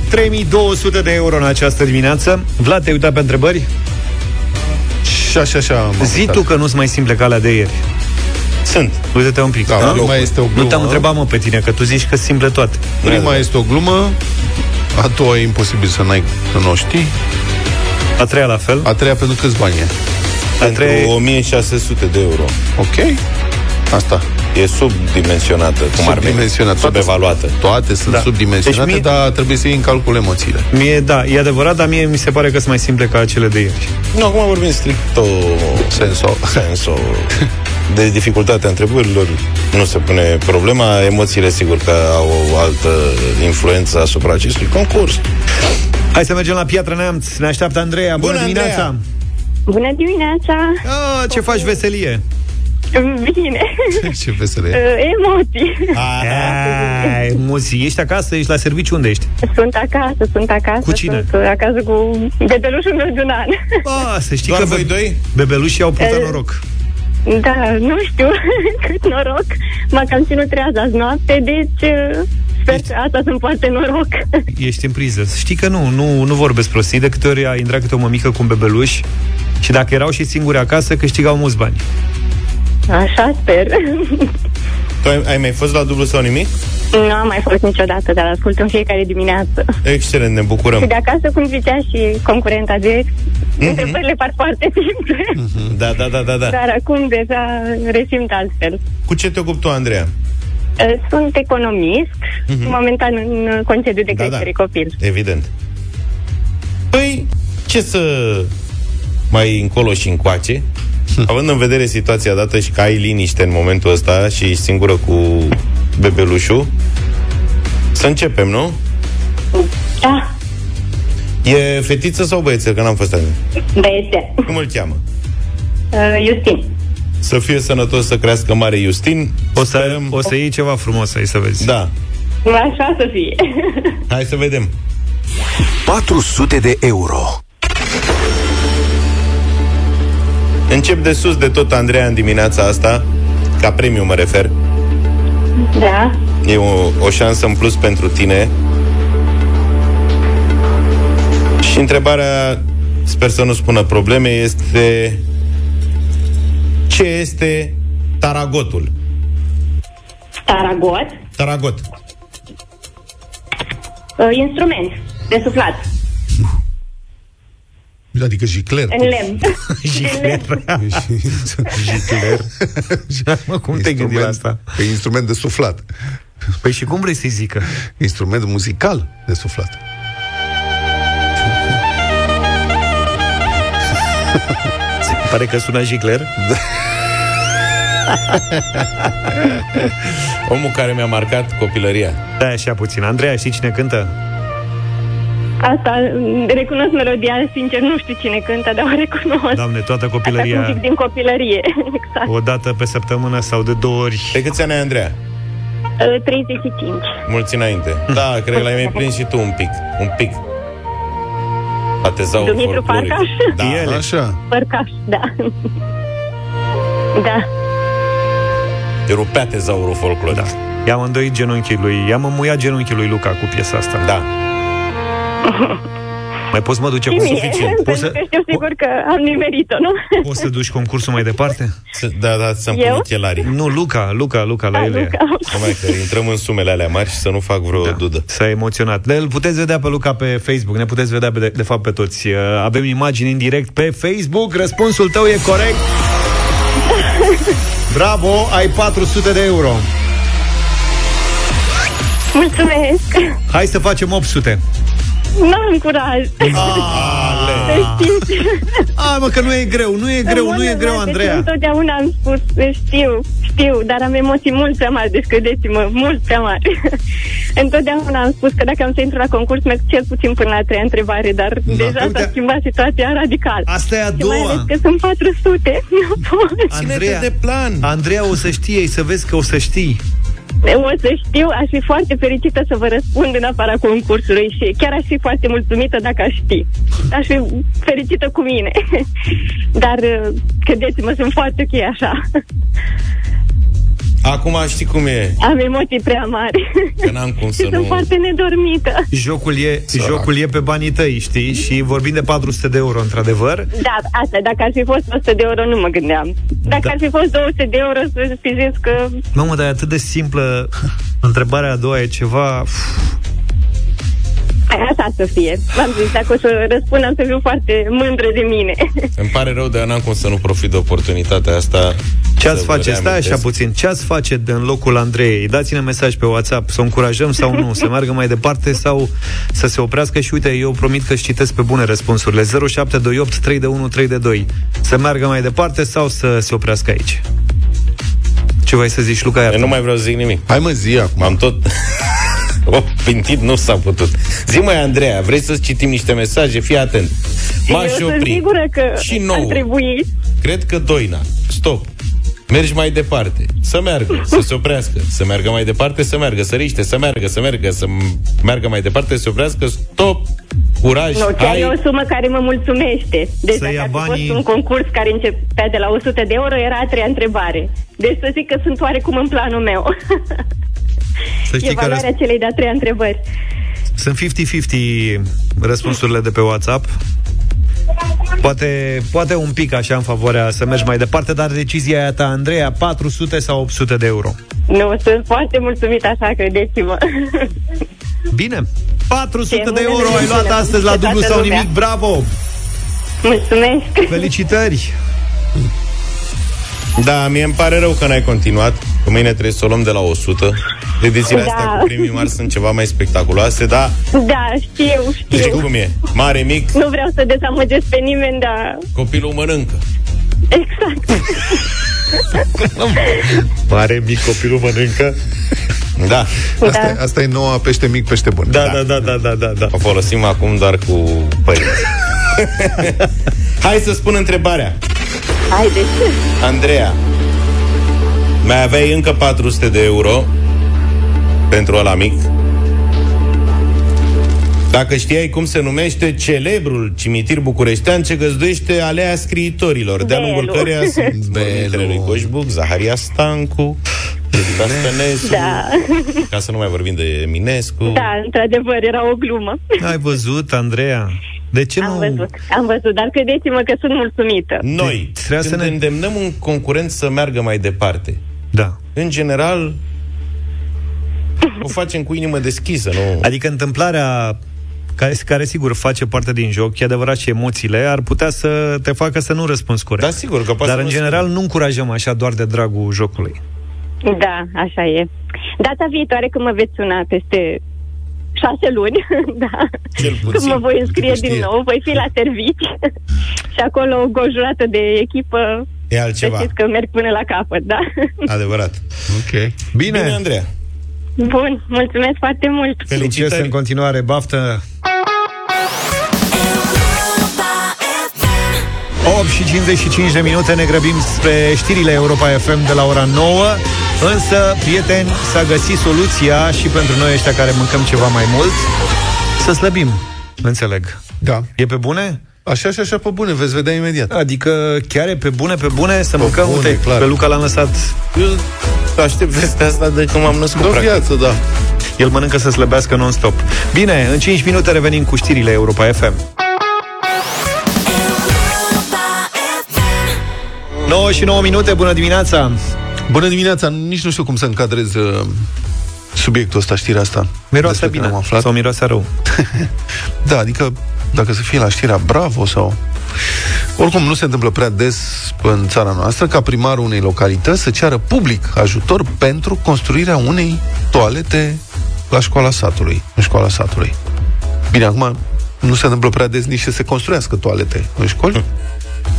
3200 de euro în această dimineață. Vlad, te-ai uitat pe întrebări? Și așa, așa m-am Zi uitat. tu că nu sunt mai simple ca alea de ieri. Sunt. Uite-te un pic. Da, da? prima este o Nu glumă. te-am întrebat, mă, pe tine, că tu zici că sunt simple toate. Prima este o glumă, a doua e imposibil să, n-ai, să nu o știi, A treia la fel. a treia pentru câți bani e? Pentru trei- 1600 de euro. Ok? Asta. E subdimensionată, cum ar veni. Subdimensionată. Toate Subevaluată. Toate sunt Da. da. subdimensionate, Deci mie- dar trebuie să iei în calcul emoțiile. Mie, da, e adevărat, dar mie mi se pare că sunt mai simple ca cele de ieri. Nu, acum vorbim stricto Senso. senso de dificultatea întrebărilor. Nu se pune problema. Emoțiile, sigur că au o altă influență asupra acestui concurs. Hai să mergem la Piatra Neamț. Ne așteaptă Andreea. Bună, Bună, dimineața! Andreea! Bună dimineața! Ah, ce faci veselie? Bine! Ce vesele e. Uh, Emoții! Ai, emoții. Ești acasă? Ești la serviciu? Unde ești? Sunt acasă, sunt acasă. Cu cine? Sunt uh, acasă cu bebelușul meu de un an. Ah, să știi Doar că voi be- doi? bebelușii au purtat Eh. noroc. Da, nu știu cât noroc. M-a cam ținut trează azi noapte, deci uh, sper că asta să-mi poate noroc. Ești în priză. Știi că nu, nu, nu vorbesc prostii. De câte ori a intrat câte o mămică cu un bebeluș și dacă erau și singuri acasă, câștigau mulți bani. Așa sper. Tu ai, ai mai fost la dublu sau nimic? Nu am mai fost niciodată, dar ascult în fiecare dimineață. Excelent, ne bucurăm. Și de acasă, cum zicea și concurenta de Mhm. întrebările par foarte simple. Da, da, da, da, da. Dar acum deja resimt altfel. Cu ce te ocupi tu, Andreea? Uh, Sunt economist, momentan în concediu de Mhm. Da, da. creștere copil. Evident. Păi, ce să mai încolo și încoace? Având în vedere situația dată și că ai liniște în momentul ăsta și ești singură cu bebelușul, să începem, nu? Da, E fetiță sau băiețel? Că n-am fost atent. băiețe. Cum îl cheamă? Uh, Justin. Să fie sănătos, să crească mare Justin. O să, Sperăm- o să iei ceva frumos aici să vezi. Da. Așa să fie. Hai să vedem. 400 de euro. Încep de sus de tot, Andreea, în dimineața asta. Ca premiu mă refer. Da. E o, o șansă în plus pentru tine. Și întrebarea, sper să nu spună probleme, este ce este taragotul? Taragot. Taragot. Uh, instrument de suflat. Adică jicler. În lemn. Jicler. Jicler. Mă, cum te-ai gândit la asta? Pe instrument de suflat. Păi și cum vrei să-i zică? Instrument muzical de suflat. Se pare că sună jicler. Omul care mi-a marcat copilăria. Da, așa puțin. Andreea, știi cine cântă? Asta, mm, recunosc melodia, sincer, nu știu cine cântă, dar o recunosc. Doamne, toată Asta un copilăria pic din copilărie, exact. o dată pe săptămână sau de două ori. Pe câți ani ai, Andreea? Uh, 35. Mulți înainte. Da, cred că l-ai mai prins și tu un pic. Un pic. La tezaur Dumitru folcloric. Farcaș? Da, Ele. Așa. Părcaș, da. Da. te rupea tezaurul folcloric. Da. I-am îndoit genunchii lui, i-am înmuiat genunchii lui Luca cu piesa asta. Da. Mai poți mă duce Și cu mie, suficient? Poți pentru să, că știu sigur că am nimerit-o, nu? poți să duci concursul mai departe? Să- Da, da, să-mi pun Eu? ochelarii. Nu, Luca, Luca, Luca, la Da, ele. Luca. Numai că intrăm în sumele alea mari și să nu fac vreo da. dudă. S-a emoționat. De- Îl puteți vedea pe Luca pe Facebook, ne puteți vedea pe de, de fapt pe toți. Uh, Avem imagini în direct pe Facebook, răspunsul tău e corect. Bravo, ai 400 de euro. Mulțumesc! Hai să facem 800. N-am curaj! Să știți. A, mă, că nu e greu, nu e greu, nu e greu, Deci Andreea. Întotdeauna am spus, știu, știu, dar am emoții mult prea mari, deci credeți-mă, mult prea mari. întotdeauna am spus că dacă am să intru la concurs, merg cel puțin până la treia întrebare, dar Da. deja Uite, s-a schimbat situația radical. Asta e a Și mai doua. ales că sunt 400. Nu pot. Andreea, de plan. Andreea, o să știi, să vezi că o să știi. O să știu, aș fi foarte fericită să vă răspund în afara concursului și chiar aș fi foarte mulțumită dacă aș ști. Aș fi fericită cu mine. Dar, uh, credeți-mă, sunt foarte ok așa. Acum știi cum e. Am emoții prea mari. Că n-am cum să și sunt nu... foarte nedormită. Jocul e, Sărac. jocul e pe banii tăi, știi? Și vorbim de 400 de euro, într-adevăr. Da, asta, dacă ar fi fost 100 de euro, nu mă gândeam. Dacă Da. ar fi fost 200 de euro, să fi zis că... Mamă, dar e atât de simplă. Întrebarea a doua e ceva... Așa să fie. V-am zis, dacă o să răspund, am să fiu foarte mândră de mine. Îmi pare rău, dar n-am cum să nu profit de oportunitatea asta. Ce ați să vă face? Stai reamintesc. așa puțin. Ce ați face de în locul Andrei? Dați-ne mesaj pe WhatsApp să o încurajăm sau nu, să meargă mai departe sau să se oprească și uite, eu promit că își citesc pe bune răspunsurile. 0728 3 de 1 3 de 2. Să meargă mai departe sau să se oprească aici? Ce vrei să zici, Luca? Eu nu mai vreau să zic nimic. Hai mă, zi acum. M-am tot... O, pintit nu s-a putut. Zi mai, Andreea, vrei să citim niște mesaje? Fii atent. M-aș Eu sunt opri. sigură că Și ar nouă. trebui Cred că Doina. Stop. Mergi mai departe. Să meargă, să se oprească. Să meargă mai departe, să meargă. Să riște, să meargă, să meargă, să meargă mai departe, să se oprească. Stop. Curaj. Nu, chiar hai. e o sumă care mă mulțumește. Deci Să dacă ia ar fi banii- fost un concurs care începea de la 100 de euro, era a treia întrebare. Deci să zic că sunt oarecum în planul meu. Să e știi că valoarea răs- celei de-a treia întrebări. sunt 50-50 răspunsurile de pe WhatsApp. Poate, poate un pic așa în favoarea să mergi mai departe, dar decizia aia ta, Andreea, 400 sau 800 de euro? Nu, sunt foarte mulțumit așa, credeți-mă. Bine. 400 Ce de mână euro de ai luat minune, astăzi la pe dublu toată sau lumea. nimic. Bravo! Mulțumesc. Felicitări! Da, mie îmi pare rău că n-ai continuat. Că mâine trebuie să o luăm de la 100. Edițiile Da. astea cu premii mari sunt ceva mai spectaculoase, dar Da, știu, știu. deci cum e? Mare, mic, Nu vreau să dezamăgesc pe nimeni, dar copilul mănâncă. exact. Mare mic copilul mănâncă. Da. Asta, Da. asta e noua pește mic, pește bun. Da, da, da, da, da, da, da. O folosim acum doar cu părinți. Hai să spun întrebarea. Haideți. Andreea, mai aveai încă 400 de euro pentru ăla mic. Dacă știai cum se numește celebrul cimitir bucureștean ce găzduiește alea scriitorilor, de-a lungul Belu. căreia sunt vorbintele lui Coșbuc, Zaharia Stancu, Judita Stănescu, Da. ca să nu mai vorbim de Eminescu. Da, într-adevăr, era o glumă. Ai văzut, Andreea? De ce Am nu... văzut, am văzut, dar credeți-mă că sunt mulțumită. Noi Trebuie să când ne- îndemnăm un concurent să meargă mai departe, Da. în general, o facem cu inimă deschisă, nu? Adică întâmplarea care, care sigur face parte din joc, e adevărat și emoțiile, ar putea să te facă să nu răspunzi corect. Da, sigur că poate Dar să în nu general nu încurajăm așa doar de dragul jocului. Da, așa e. Data viitoare când mă veți suna peste șase luni, da, Cel când puțin. mă voi înscrie știe. din nou, voi fi la servici și acolo o jurată de echipă, E altceva. știți că merg până la capăt, da? Adevărat. Ok. Bine, Bine, Andreea. Bun, mulțumesc foarte mult! succes Felicitări. în continuare, baftă! 8 și 55 de minute ne grăbim spre știrile Europa FM de la ora 9 Însă, prieteni, s-a găsit soluția și pentru noi ăștia care mâncăm ceva mai mult Să slăbim, înțeleg Da. E pe bune? Așa și așa pe bune, veți vedea imediat. Adică chiar e pe bune, pe bune să mâncăm bune, Uite, clar. pe Luca l-am lăsat Eu aștept vestea asta de când m-am născut, De o practic. viață, da. El mănâncă să slăbească non-stop Bine, în 5 minute revenim cu știrile Europa FM 9 și 9 minute, bună dimineața! Bună dimineața, nici nu știu cum să încadrez uh, subiectul ăsta, știrea asta. Miroase despre care bine am aflat. sau miroase rău? Da, adică dacă să fie la știrea Bravo sau... Oricum, nu se întâmplă prea des în țara noastră ca primarul unei localități să ceară public ajutor pentru construirea unei toalete la școala satului, în școala satului. Bine, acum nu se întâmplă prea des nici să se construiască toalete în școli,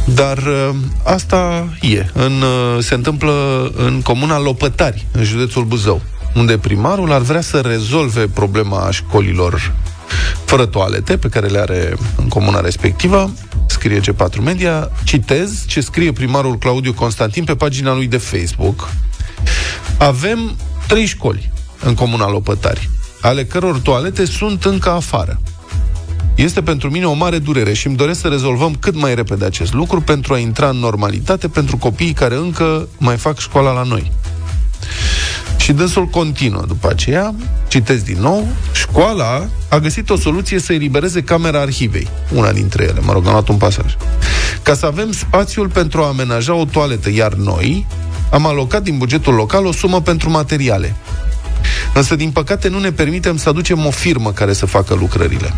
dar uh, asta e. În, uh, se întâmplă în comuna Lopătari, în județul Buzău, unde primarul ar vrea să rezolve problema școlilor fără toalete pe care le are în comuna respectivă, scrie G4 Media, citez ce scrie primarul Claudiu Constantin pe pagina lui de Facebook. Avem trei școli în comuna Lopătari, ale căror toalete sunt încă afară. Este pentru mine o mare durere și îmi doresc să rezolvăm cât mai repede acest lucru pentru a intra în normalitate pentru copiii care încă mai fac școala la noi. Și dânsul continuă după aceea, citesc din nou, școala a găsit o soluție să elibereze camera arhivei, una dintre ele, mă rog, am luat un pasaj. Ca să avem spațiul pentru a amenaja o toaletă, iar noi am alocat din bugetul local o sumă pentru materiale. Însă, din păcate, nu ne permitem să aducem o firmă care să facă lucrările.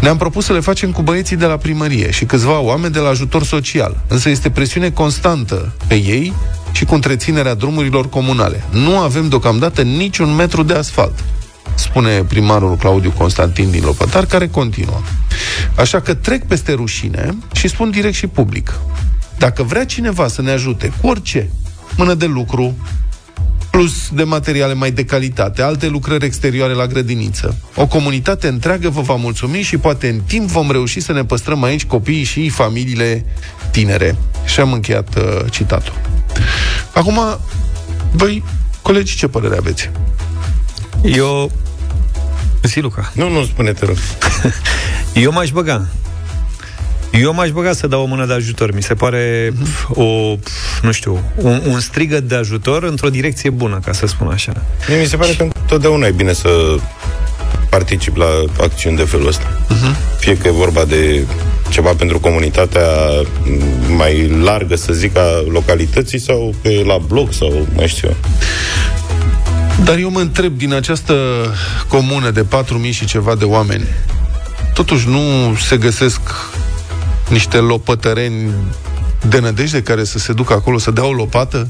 Ne-am propus să le facem cu băieții de la primărie și câțiva oameni de la ajutor social, însă este presiune constantă pe ei și cu întreținerea drumurilor comunale. Nu avem deocamdată niciun metru de asfalt, spune primarul Claudiu Constantin din Lopătar, care continuă. Așa că trec peste rușine și spun direct și public. Dacă vrea cineva să ne ajute cu orice, mână de lucru, plus de materiale mai de calitate, alte lucrări exterioare la grădiniță. O comunitate întreagă vă va mulțumi și poate în timp vom reuși să ne păstrăm aici copiii și familiile tinere. Și am încheiat uh, citatul. Acum, voi, colegi, ce părere aveți? Eu... Si, Luca. Nu, nu, spune, te rog. Eu m-aș băga. Eu m-aș băga să dau o mână de ajutor. Mi se pare o, nu știu, un, un strigăt de ajutor într-o direcție bună, ca să spun așa. Mie mi se pare că întotdeauna e bine să particip la acțiuni de felul ăsta. Uh-huh. Fie că e vorba de ceva pentru comunitatea mai largă, să zic, a localității sau că e la bloc sau mai știu eu. Dar eu mă întreb, din această comună de 4.000 și ceva de oameni, totuși nu se găsesc niște lopătăreni de nădejde care să se ducă acolo să dea o lopată?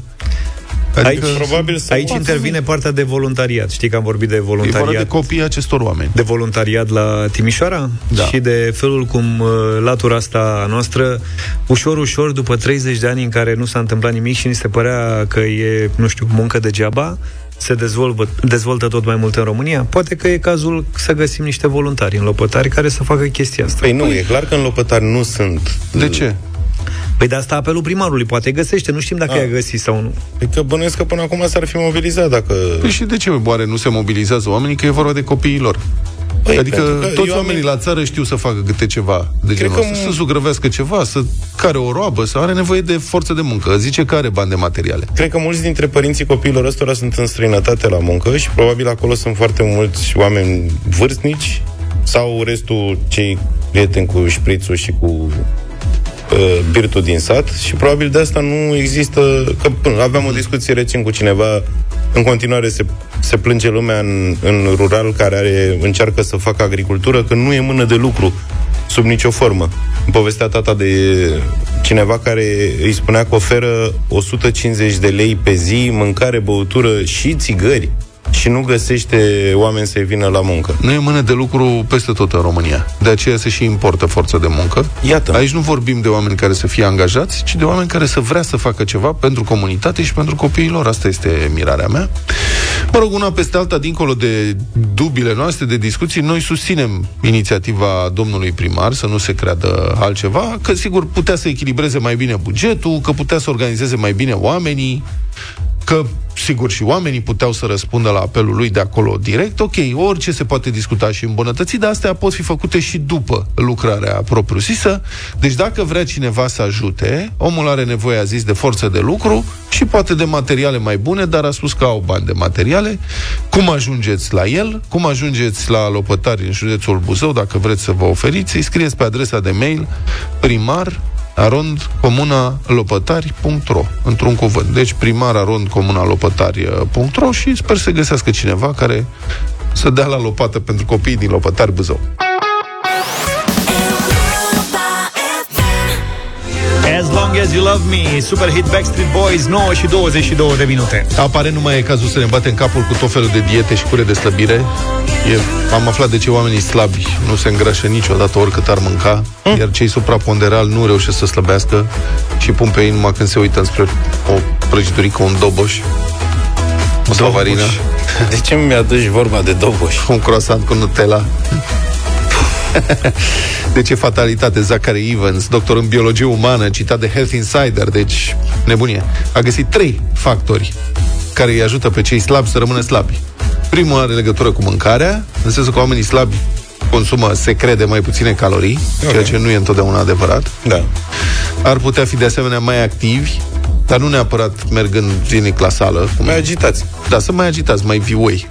Adică aici, probabil să aici intervine partea de voluntariat. Știi că am vorbit de E voluntariat. vorba de copiii acestor oameni. de voluntariat la Timișoara Da. și de felul cum uh, latura asta noastră, ușor, ușor, după 30 de ani în care nu s-a întâmplat nimic și ni se părea că e, nu știu, muncă degeaba, se dezvoltă, dezvoltă tot mai mult în România. Poate că e cazul să găsim niște voluntari în lopătari care să facă chestia asta. Păi nu, e clar că în lopătari nu sunt. De ce? Păi de asta apelul primarului poate găsește, nu știm dacă Ah. i-a găsit sau nu. Păi că bănuiesc că până acum s-ar fi mobilizat dacă... Păi și de ce, oare, nu se mobilizează oamenii? Că e vorba de copiii lor. Păi, adică pentru că toți eu am- oamenii la țară știu să facă câte ceva de genul că ăsta. m- Să zugrăvească ceva, să care o roabă, să are nevoie de forță de muncă. Zice că are bani de materiale. Cred că mulți dintre părinții copiilor ăstora sunt în străinătate la muncă și probabil acolo sunt foarte mulți oameni vârstnici sau restul cei prieteni cu șprițul și cu uh, birtul din sat și probabil de asta nu există că până, aveam o discuție recent cu cineva în continuare se, se plânge lumea în, în rural care are, încearcă să facă agricultură că nu e mână de lucru sub nicio formă. Îmi povestea tata de cineva care îi spunea că oferă 150 de lei pe zi, mâncare, băutură și țigări și nu găsește oameni să-i vină la muncă. Nu e mână de lucru peste tot în România. De aceea se și importă forță de muncă. Iată. Aici nu vorbim de oameni care să fie angajați, ci de oameni care să vrea să facă ceva pentru comunitate și pentru copiii lor. Asta este mirarea mea. Mă rog, una peste alta, dincolo de dubile noastre, de discuții, noi susținem inițiativa domnului primar, să nu se creadă altceva, că sigur putea să echilibreze mai bine bugetul, că putea să organizeze mai bine oamenii, că, sigur, și oamenii puteau să răspundă la apelul lui de acolo direct, ok, orice se poate discuta și îmbunătăți, dar astea pot fi făcute și după lucrarea propriu-zisă. Deci dacă vrea cineva să ajute, omul are nevoie, a zis, de forță de lucru și poate de materiale mai bune, dar a spus că au bani de materiale. Cum ajungeți la el? Cum ajungeți la lopătari în județul Buzău, dacă vreți să vă oferiți? Îi scrieți pe adresa de mail primar arond comuna lopătari.ro într-un cuvânt. Deci primar arond comuna lopătari.ro și sper să găsească cineva care să dea la lopată pentru copiii din Lopătari Buzău. Long as you love me, super hit Backstreet Boys, 9 și 22 de minute. Apare nu mai e cazul să ne batem capul cu tot felul de diete și cure de slăbire. E, am aflat de ce oamenii slabi nu se îngrașă niciodată oricât ar mânca, iar cei supraponderali nu reușesc să slăbească și pun pe ei numai când se uită înspre o prăjiturică, un doboș, o slavarină, De ce mi-aduci vorba de doboș? un croissant cu Nutella. Deci e fatalitate. Zachary Evans, doctor în biologie umană, citat de Health Insider, deci nebunie, a găsit trei factori care îi ajută pe cei slabi să rămână slabi. Primul are legătură cu mâncarea, în sensul că oamenii slabi consumă, se crede, mai puține calorii, ceea ce nu e întotdeauna adevărat. Da. Ar putea fi de asemenea mai activi, dar nu neapărat mergând zilnic la sală. Cum... Mai agitați. Da, să mai agitați, mai vioi.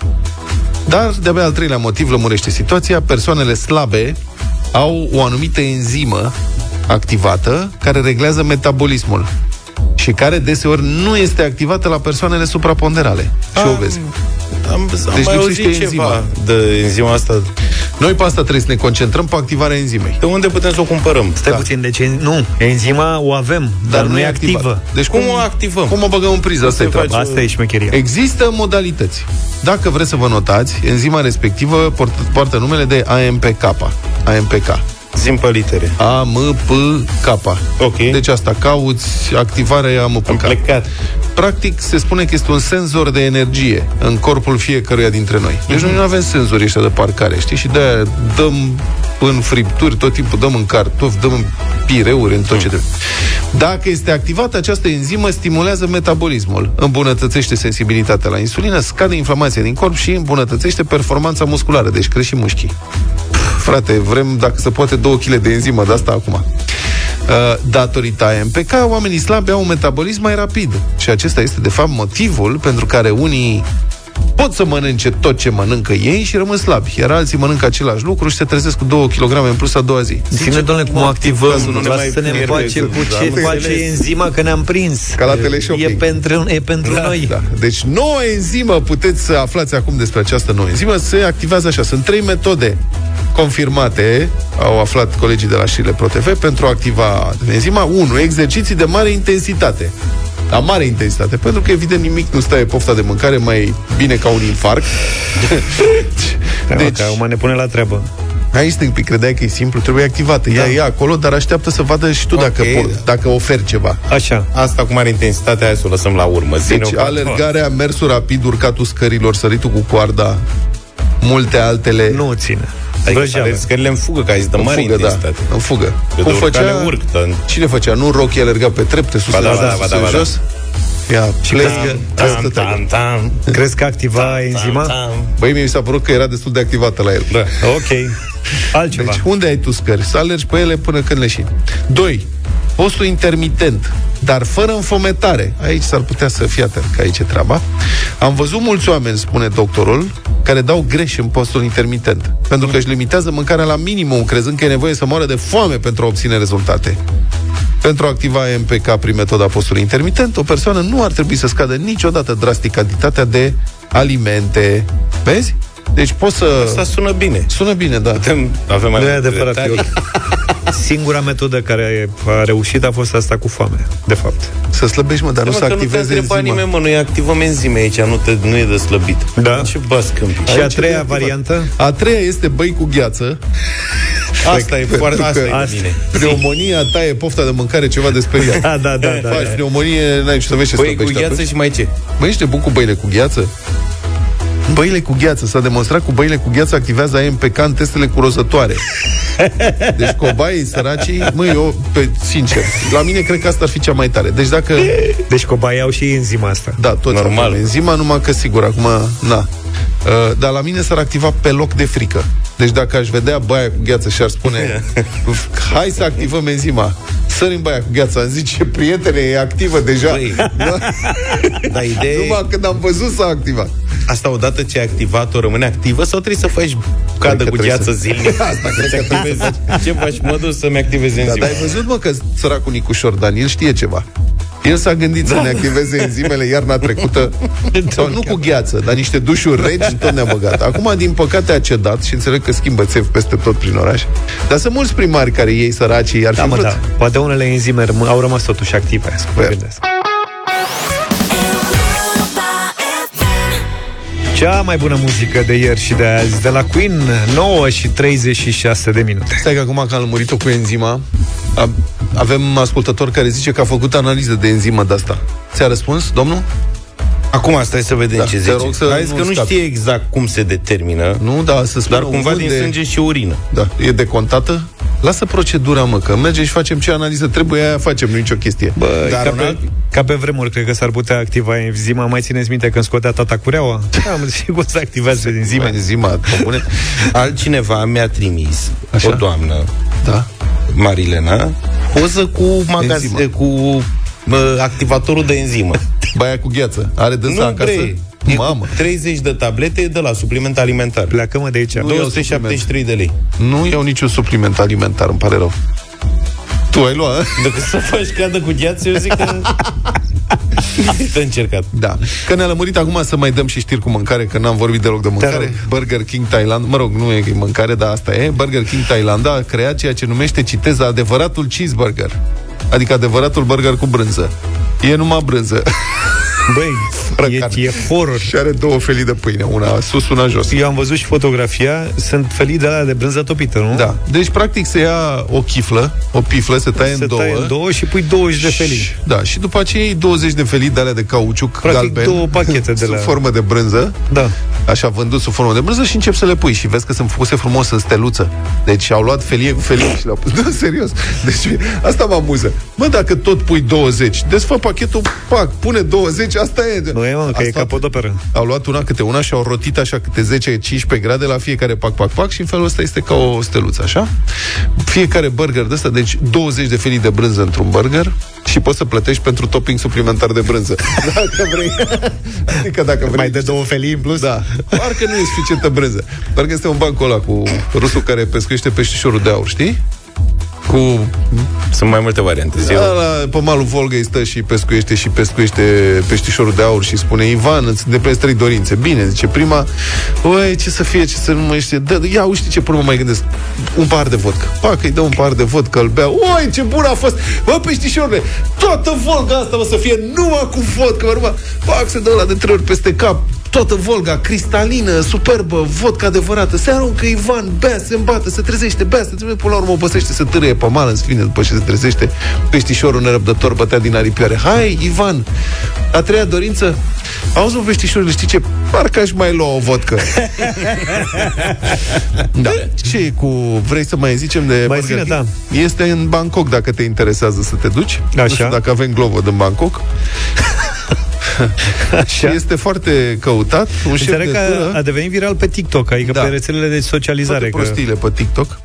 Dar, de-abia al treilea motiv lămurește situația, persoanele slabe au o anumită enzimă activată care reglează metabolismul și care deseori nu este activată la persoanele supraponderale și obeze. Am, am Deci mai lipsește auzit enzima. ceva de enzima asta. Noi pe asta trebuie să ne concentrăm pe activarea enzimei. De unde putem să o cumpărăm? Stai da. puțin, deci nu, enzima o avem, dar, dar nu e activă. activată. Deci Cum o activăm? Cum o băgăm în priză? Asta e se treaba. face? Asta e șmecheria. Există modalități. Dacă vreți să vă notați, enzima respectivă poartă, poartă numele de AMPK. AMPK. Zim pe litere. A, M, P, K. Ok. Deci asta, cauți activarea Am AMPK. plecat. Practic, se spune că este un senzor de energie în corpul fiecăruia dintre noi. Deci noi nu avem senzori ăștia de parcare, știi? Și de-aia dăm în fripturi, tot timpul dăm în cartofi, dăm în pireuri, în tot ce trebuie. Dacă este activată, această enzimă stimulează metabolismul, îmbunătățește sensibilitatea la insulină, scade inflamația din corp și îmbunătățește performanța musculară, deci crește și mușchii. Frate, vrem, dacă se poate, 2 kg de enzimă de asta acum. Uh, datorită AMPK, oamenii slabi au un metabolism mai rapid. Și acesta este, de fapt, motivul pentru care unii pot să mănânce tot ce mănâncă ei și rămân slabi, iar alții mănâncă același lucru și se trezesc cu 2 kg în plus a doua zi. Ține, domnule, cum o activăm, nu ne nu mai să ne pierde, face cu da, ce am face înțeles. enzima, că ne-am prins. Ca la teleshopping. E pentru, e pentru Da, noi. da. Deci noua enzimă, puteți să aflați acum despre această nouă enzimă, se activează așa. Sunt trei metode confirmate, au aflat colegii de la Șile ProTV, pentru a activa enzima. 1. Exerciții de mare intensitate. La mare intensitate, pentru că evident nimic nu stă pofta de mâncare mai bine ca un infarct. Deci, deci, că acum ne pune la treabă. aici te credeai că e simplu, trebuie activată. Ea Da. e acolo, dar așteaptă să vadă și tu Ok. dacă, po- dacă oferi ceva. Așa. Asta cu mare intensitate, hai să o lăsăm la urmă. Zine-o Deci ca- alergarea, mersul rapid, urcatul scărilor, săritul cu coarda, multe altele. Nu ține. Adică Vrăjeală. alergi scările în fugă, că ai zis de în mare fugă, da, intensitate. în fugă. Eu Cum de urcare făcea, urc, dar... cine făcea? Nu Rocky alerga pe trepte, sus, Ba da, în ba da, sus, ba da, în ba da. jos? Ia, Și plec, crezi că- asta Tam, tam, tam, Crezi că activa enzima? tam. Băi, mie mi s-a părut că era destul de activată la el. Da. Ok. Altceva. Deci, unde ai tu scări? Să alergi pe ele până când leșini. 2. Postul intermitent, dar fără înfometare. Aici s-ar putea să fie atent, că aici e treaba. Am văzut mulți oameni, spune doctorul, care dau greș în postul intermitent, pentru că își limitează mâncarea la minimum, crezând că e nevoie să moară de foame pentru a obține rezultate. Pentru a activa MPK prin metoda postului intermitent, o persoană nu ar trebui să scadă niciodată drastic cantitatea de alimente. Vezi? Deci poți să... Asta sună bine. Sună bine, da. Putem, avem mai Nu e multe adevărat. detalii. Eu, singura metodă care a reușit a fost asta cu foame, de fapt. Să slăbești, mă, dar Da, nu mă, să că nu te activeze întreba enzima. nimeni, mă, noi activăm enzime aici, nu, te, nu e de slăbit. Da. Ce bascâmpi. Și a Aici e treia activat. variantă? A treia este băi cu gheață. Asta e foarte, asta e Asta- de mine. Pneumonia ta e pofta de mâncare ceva de speriat. Da, da, da, da. Faci da. pneumonie, n-ai ce să vezi ce Băi, cu slăbești gheață atunci. și mai ce? Băi, ești nebun cu băile cu gheață? Băile cu gheață. S-a demonstrat cu băile cu gheață activează AMPK în testele cu rozătoare. Deci cobaii săracii, măi, eu, pe, sincer, la mine cred că asta ar fi cea mai tare. Deci dacă Deci cobaii au și enzima asta. Da, toți Normal. avem enzima, numai că sigur, acum, na. Uh, dar la mine s-ar activa pe loc de frică. Deci dacă aș vedea baia cu gheață și ar spune hai să activăm enzima, sări în baia cu gheață, am zice, prietene, e activă deja. Băi, Da? dar ideea e, Numai când am văzut s-a activat. asta odată ce ai activat-o rămâne activă sau trebuie să faci cadă că cu trebuie gheață să- zilnic? Asta cred că activezi. Ce faci? Mă duc să-mi activezi Da, enzima. dar ai văzut, mă, că săracul Nicușor Dan, el știe ceva. El s-a gândit Da. să ne activeze enzimele iarna trecută sau nu cu gheață, dar niște dușuri reci tot ne-a băgat. Acum, din păcate, a cedat și înțeleg că schimbă țev peste tot prin oraș. Dar sunt mulți primari care ei săracii ar fi Da, mă, vrut. da. Poate unele enzime răm- au rămas totuși active. Să mă Sper. gândesc. Cea mai bună muzică de ieri și de azi de la Queen 9 și 36 de minute Stai că acum că am lămurit-o cu enzima, a- avem ascultător care zice că a făcut analiză de enzimă de asta. Ți-a răspuns, domnul? Acum stai să vedem Da, ce te zice. rog să Hai zis nu că nu scapi. știe exact cum se determină, Nu, da, să spună dar cumva din unde- sânge și urină. Da, e decontată? Lasă procedura, mă, că mergem și facem ce analiză trebuie, aia facem, nu nicio chestie. Bă, Dar ca, un pe, alt- ca pe vremuri, cred că s-ar putea activa enzima Mai țineți minte când scotea tata cureaua? Da, mă, și cum se activează enzima Enzima, pe bune. Altcineva mi-a trimis, Așa? o doamnă, Da. Marilena, poză cu, magaz- Enzimă. cu mă, activatorul de enzimă. Baia cu gheață. Are dânsa Nu, acasă? bre, e cu Mamă. 30 de tablete de la supliment alimentar. Pleacă-mă de aici. Nu iau 273 de lei. Nu iau niciun supliment alimentar, îmi pare rău. Tu ai luat, Dacă să faci cadă cu gheață, eu zic că... Te încercat. Da. Că ne-a lămurit acum să mai dăm și știri cu mâncare, că n-am vorbit deloc de mâncare. Burger King Thailand, mă rog, nu e mâncare, dar asta e. Burger King Thailanda a creat ceea ce numește, citez, adevăratul cheeseburger. Adică adevăratul burger cu brânză. E numai brânză. Băi, e, e horror. Și are două felii de pâine, una sus, una jos. Eu am văzut și fotografia, sunt felii de alea de brânză topită, nu? Da. Deci, practic, se ia o chiflă, o piflă, se taie Se în două. taie în două și pui 20 de felii. Da, și după aceea iei 20 de felii de alea de cauciuc Practic galben, două pachete de sub la- formă de brânză, Da. Așa vândut sub formă de brânză și începi să le pui și vezi că sunt puse frumos în steluță. Deci au luat felie cu felie și le-au pus. Da, serios. Deci asta mă amuză. Mă, dacă tot pui 20, desfă pachetul, pac, pune 20, asta e. Nu e, mă, că e capodoperă. Au luat una câte una și au rotit așa câte 10-15 grade la fiecare pac, pac, pac și în felul ăsta este ca o steluță, așa? Fiecare burger de ăsta, deci 20 de felii de brânză într-un burger și poți să plătești pentru topping suplimentar de brânză. Dacă vrei. Adică dacă vrei. Mai de două felii în plus? Da. Parcă nu e suficientă brânză. Parcă este un banc ăla cu rusul care pescuiește peștișorul de aur, știi? Cu Sunt mai multe variante. da, Eu, la, pe malul Volgăi stă și pescuiește și pescuiește peștișorul de aur și spune Ivan, îți îndeplinesc trei dorințe. Bine, zice prima, oi, ce să fie, ce să nu mai știe. Da, ia, uite ce până mă mai gândesc. Un par de vodcă. Pac, îi dă un par de vodcă, îl bea. Oi, ce bun a fost. Bă, peștișorule, toată Volga asta o să fie numai cu vodcă. Mă, numai. Pac, se dă la de trei ori peste cap. Toată Volga, cristalină, superbă, vodka adevărată. Se aruncă Ivan, bea, se îmbată, se trezește, bea, se trezește, până la urmă obosește, se târâie pe mal, în fine, după ce se trezește, peștișorul nerăbdător bătea din aripioare. Hai, Ivan, a treia dorință, auzi, mă, peștișorule, știi ce? Parcă aș mai lua o vodcă. da. Ce e cu... Vrei să mai zicem de Mai Burger zine, King? Este în Bangkok, dacă te interesează să te duci. Așa. Nu știu dacă avem Glovo din Bangkok. și este foarte căutat. Un șef Înțeleg de că tură... a devenit viral pe TikTok, adică Da. pe rețelele de socializare. toate Că... prostiile pe TikTok.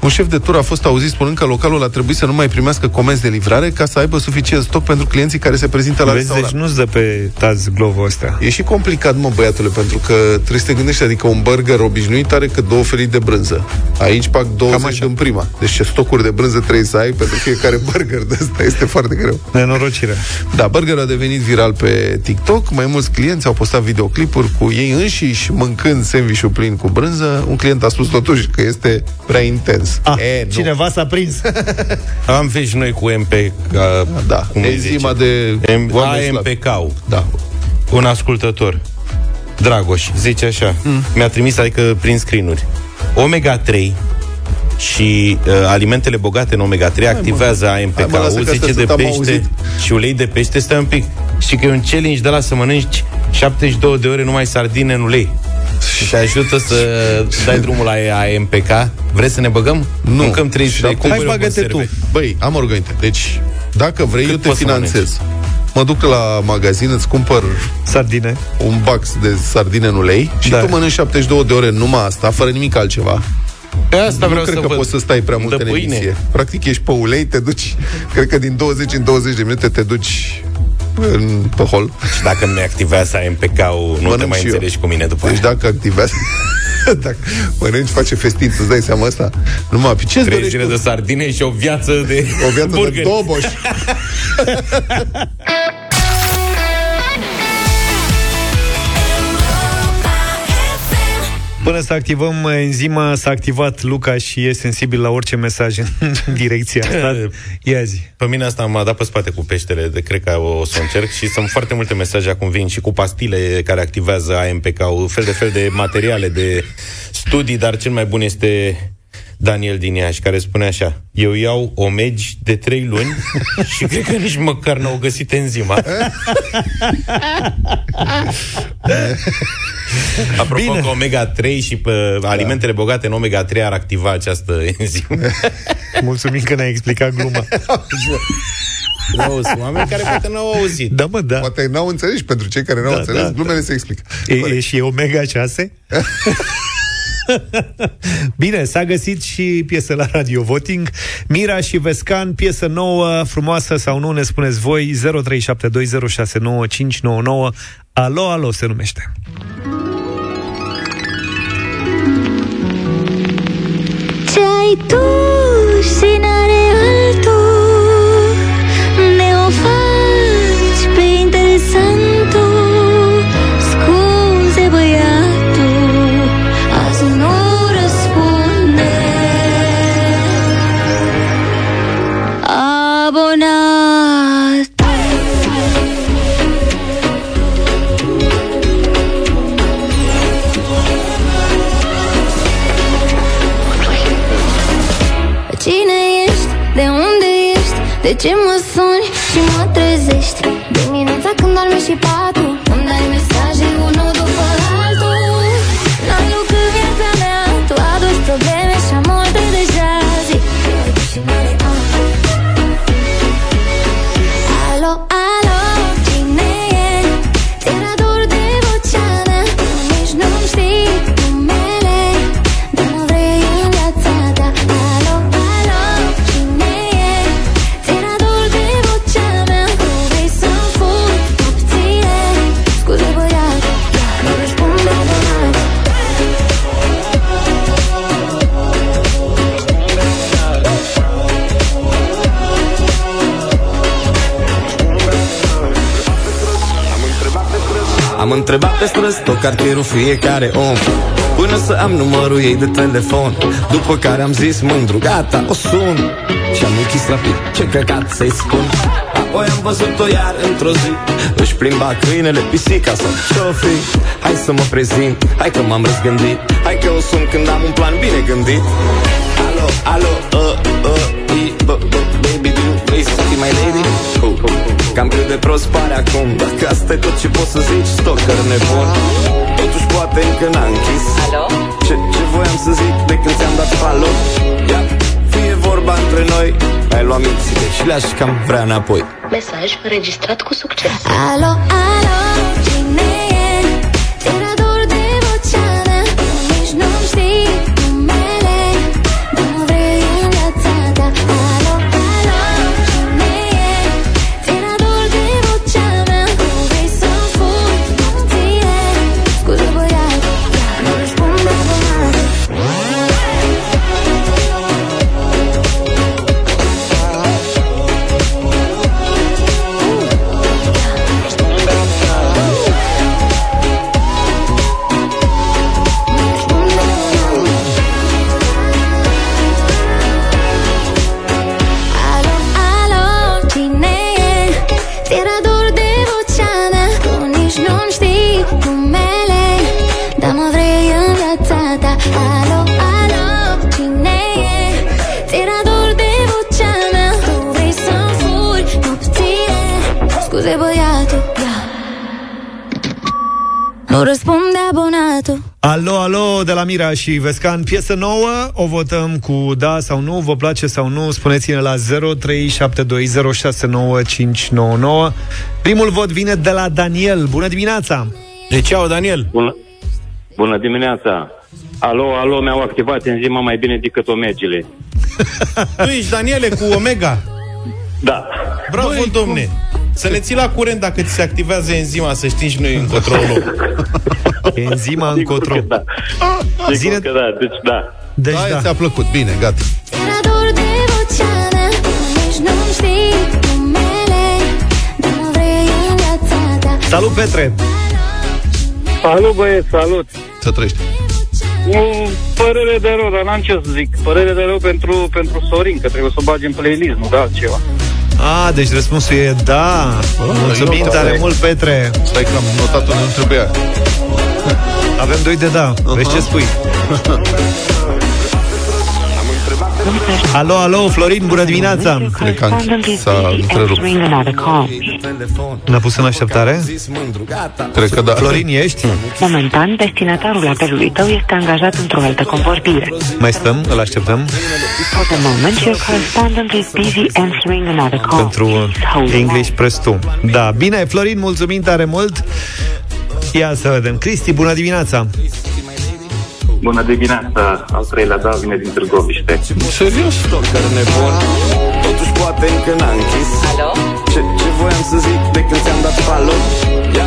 Un șef de tur a fost auzit spunând că localul a trebuit să nu mai primească comenzi de livrare ca să aibă suficient stoc pentru clienții care se prezintă la Vezi, deci restaurant. nu-ți dă pe taz glovul ăsta. E și complicat, mă, băiatule, pentru că trebuie să te gândești, adică un burger obișnuit are cât două felii de brânză. Aici pac 20 în prima. Deci ce stocuri de brânză trebuie să ai pentru fiecare burger de asta este foarte greu. Nenorocire. Da, burgerul a devenit viral pe TikTok. Mai mulți clienți au postat videoclipuri cu ei înșiși mâncând sandwich-ul plin cu brânză. Un client a spus totuși că este prea intens. Ah, e, nu. cineva s-a prins. am fi și noi cu MP, ca, Da, cum îi enzima zice. de M- oameni slabi. AMPK-ul. Da. Un ascultător, Dragoș, zice așa, mm. mi-a trimis, adică prin screen-uri, omega-3 și uh, alimentele bogate în omega-3 activează Hai, mă, lasă AMPK-ul, că zice astea de sunt, am pește auzit. și ulei de pește, stai un pic. Și că e un challenge de la să mănânci 72 de ore numai sardine în ulei. Și te ajută să dai drumul la AMPK. Vreți să ne băgăm? Nu. Mâncăm 30 de Hai, cumpări o bagă-te conserve. tu. Băi, am o rugăminte. Deci, dacă vrei, Cât eu te poți să finanțez. Mă duc la magazin, îți cumpăr Sardine. un box de sardine în ulei și Da. tu mănânci 72 de ore numai asta, fără nimic altceva. Pe asta nu vreau cred să că văd. poți să stai prea mult Dă în pâine. emisie. Practic ești pe ulei, te duci, cred că din 20 în 20 de minute te duci în, pe hol. Și dacă nu ne activează AMPK-ul, nu te Mănânc mai și eu. înțelegi cu mine după Deci aia. dacă activează dacă mănânci, face festin, îți dai seama asta? Numai, ce Trei dorești zile tu? de sardine și o viață de O viață de burgeri. doboș. Până să activăm enzima, s-a activat Luca și e sensibil la orice mesaj în direcția asta. Ia zi. Pe mine asta m-a dat pe spate cu peștele, de cred că o, o să o încerc și sunt foarte multe mesaje acum vin și cu pastile care activează AMPK-ul, fel de fel de materiale, de studii, dar cel mai bun este Daniel din Iași, care spune așa Eu iau omegi de trei luni și cred că nici măcar n-au găsit enzima. Apropo Bine. că omega-3 și pe alimentele bogate în omega-3 ar activa această enzimă. Mulțumim că ne-ai explicat gluma. Auzi, oameni care poate n-au auzit. Da, mă, da. Poate n-au înțeles și pentru cei care n-au Da, înțeles, da, glumele se explică. E, e și omega 6? Bine, s-a găsit și piesă la Radio Voting. Mira și Vescan, piesă nouă, frumoasă sau nu, ne spuneți voi, 0372069599. Alo, alo se numește. Ce ai tu Am întrebat pe străzi tot cartierul fiecare om. Până să am numărul ei de telefon După care am zis mândru, gata, o sun. Și am închis rapid, ce căcat să-i spun? Apoi am văzut-o iar într-o zi. Își plimba câinele, pisica sau ce-o fi Hai să mă prezint, hai că m-am răzgândit. Hai că o sun când am un plan bine gândit. Alo, alo, uh, uh, i, b, b, baby, do you vrei să fii my lady? Uh, uh, Cam cât de prost pare acum. Dacă asta e tot ce poți să zici, stalker nebun. Totuși poate încă n-a închis. Alo? Ce, ce voiam să zic de când ți-am dat alo? Ia, fie vorba între noi. Ai luat mințile și le-aș cam vrea înapoi. Mesaj înregistrat cu succes. Alo, alo, Mira și Vescan, piesă nouă, o votăm cu da sau nu, vă place sau nu, spuneți-ne la 0372069599. Primul vot vine de la Daniel. Bună dimineața! De ceau, Daniel! Bună, bună dimineața! Alo, alo, mi-au activat enzima mai bine decât omegile. Tu ești Daniele cu Omega? Da. Bravo, Băi, domne! Să ne ții la curent dacă ți se activează enzima, să știm și noi încotro o luăm. Enzima încotro. Da. Sigur că da, deci da. Deci da, da. ți-a plăcut, bine, gata. Ți-era dor de vocea mea Tu nici nu-mi știi numele Dar mă vrei în viața ta Salut, Petre! Salut, băieți, salut! Să trăiești. Mm, Părere de rău, dar n-am ce să zic. Părere de rău pentru, pentru Sorin, că trebuie să o bagi în playlist, nu da altceva. A, deci răspunsul e da. Mulțumim eu- tare mult, Petre. Stai că am notat unde nu trebuia. Avem doi de da. Vezi ce spui? Alo, alo, Florin, bună dimineața! Cred că am- s-a întrerupt. Ne-a pus în așteptare? Cred că da. Florin, ești? Momentan, destinatarul apelului tău este angajat într-o altă convorbire. Mai stăm? Îl așteptăm? For the moment, your correspondent is busy answering another call. Pentru English Press 2. Da, bine, Florin, mulțumim tare mult. Ia să vedem. Cristi, bună dimineața! Bună dimineața, al treilea da vine din Târgoviște. Serios? Stalker nebun Totuși poate încă n-a închis Alo? Ce, ce voiam să zic de când ți-am dat follow? Ia,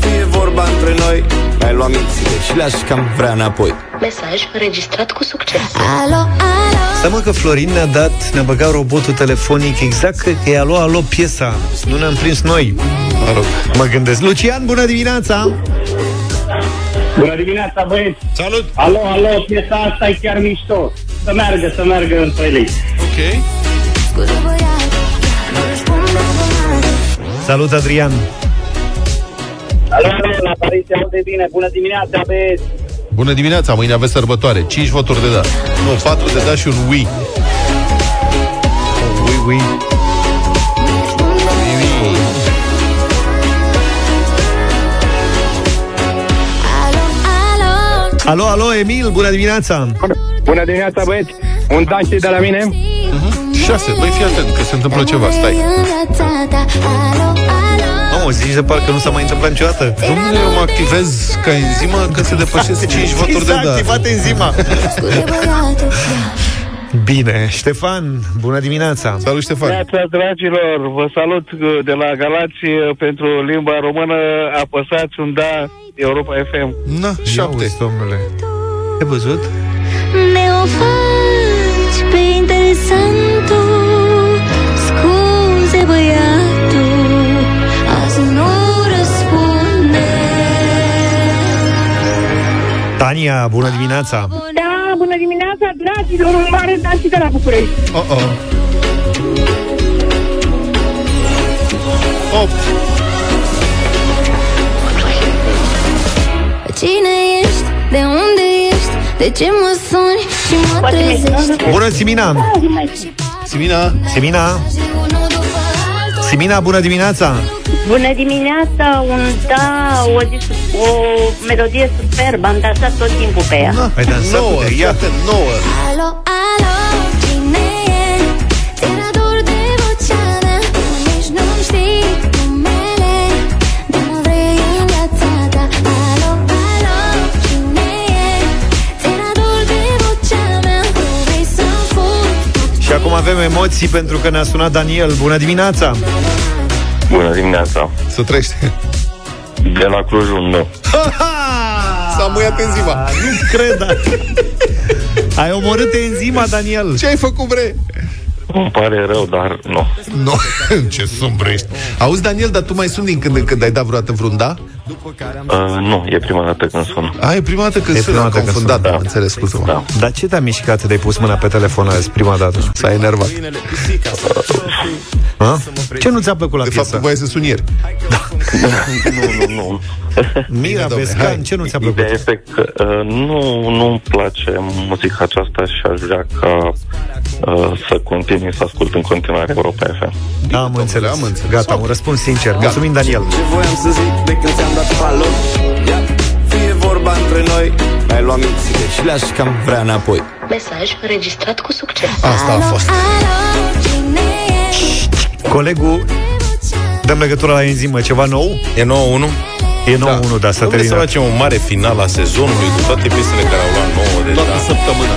fie vorba între noi Ai luat mințile și le-aș cam vrea înapoi Mesaj înregistrat cu succes. Alo, alo. Să mă că Florin ne-a dat, ne-a băgat robotul telefonic exact că e alo, alo piesa. Nu ne-am prins noi. Mă rog, mă gândesc. Lucian, bună dimineața! Bună dimineața, băieți! Salut! Alo, alo, piesa asta e chiar mișto. Să meargă, să meargă în playlist. Ok. Salut, Adrian! Alo, alo, la Paris se aude bine. Bună dimineața, băieți! Bună dimineața, mâine aveți sărbătoare 5 voturi de da Nu, 4 de da și un oui Oui, oui. Alo, alo, Emil, bună dimineața! Bună dimineața, băieți! Un taxi de la mine? 6, băi, fii atent, că se întâmplă ceva, stai Mamă, zici de parcă nu s-a mai întâmplat niciodată. Domnule, eu mă activez ca enzimă că se depășesc 5 voturi de S-a da activat enzima. Bine, Ștefan, bună dimineața! Salut, Ștefan! Dimineața, dragilor! Vă salut uh, de la Galați uh, pentru limba română. Apăsați un da Europa FM. Na, 7 domnule Ai văzut? Ne-o faci pe interesantul Scuze, băiatul Azi nu răspunde Tania, bună dimineața! Da, bună dimineața, dragilor, un mare dansi de la București. Oh, oh. 8 Cine ești? De unde ești? De ce mă suni și mă trezești? Bună, Simina! Simina! Simina! Simina, bună dimineața! Bună dimineața, un da, o, zi- o melodie superbă, am dansat tot timpul pe ea. Ai dansat Nouă, cu fii acum avem emoții pentru că ne-a sunat Daniel. Bună dimineața! Bună dimineața! Să trăiește De la Clujul, nu. S-a muiat enzima Nu cred! Ai omorât enzima, Daniel! Ce ai făcut, bre? Îmi pare rău, dar nu. Nu, ce sombră ești Auzi, Daniel, dar tu mai suni din când în când Ai dat vreodată vreun da? Uh, nu, e prima dată când sun. A, e prima dată când E suni, prima am dată când confundat suni, Am înțeles, scuze-mă Da. Dar ce te-a mișcat de-ai pus mâna pe telefon azi, prima dată? S-a enervat Ha? Ce nu ți-a plăcut la De fapt, piesă? voiai să suni ieri nu, nu, nu. Mira domne, Bescan, hai. ce nu ți-a plăcut? Ideea este că uh, nu, nu-mi place muzica aceasta și aș vrea ca uh, să continui să ascult în continuare Europa FM. Da, am înțeles. am înțeles. Gata, un răspuns sincer. Mulțumim, Daniel. Ce voiam să zic de când ți-am dat follow? Ia, fie vorba între noi Ai luat mințile și le-aș cam vrea înapoi Mesaj înregistrat cu succes. Asta a fost Alo, cine e? Colegul, dăm legătura la enzimă, ceva nou? E 9-1? E nou unul, da, s-a Nu vrei să terminat. facem un mare final a sezonului cu toate piesele care au luat 9 deja? Toată săptămâna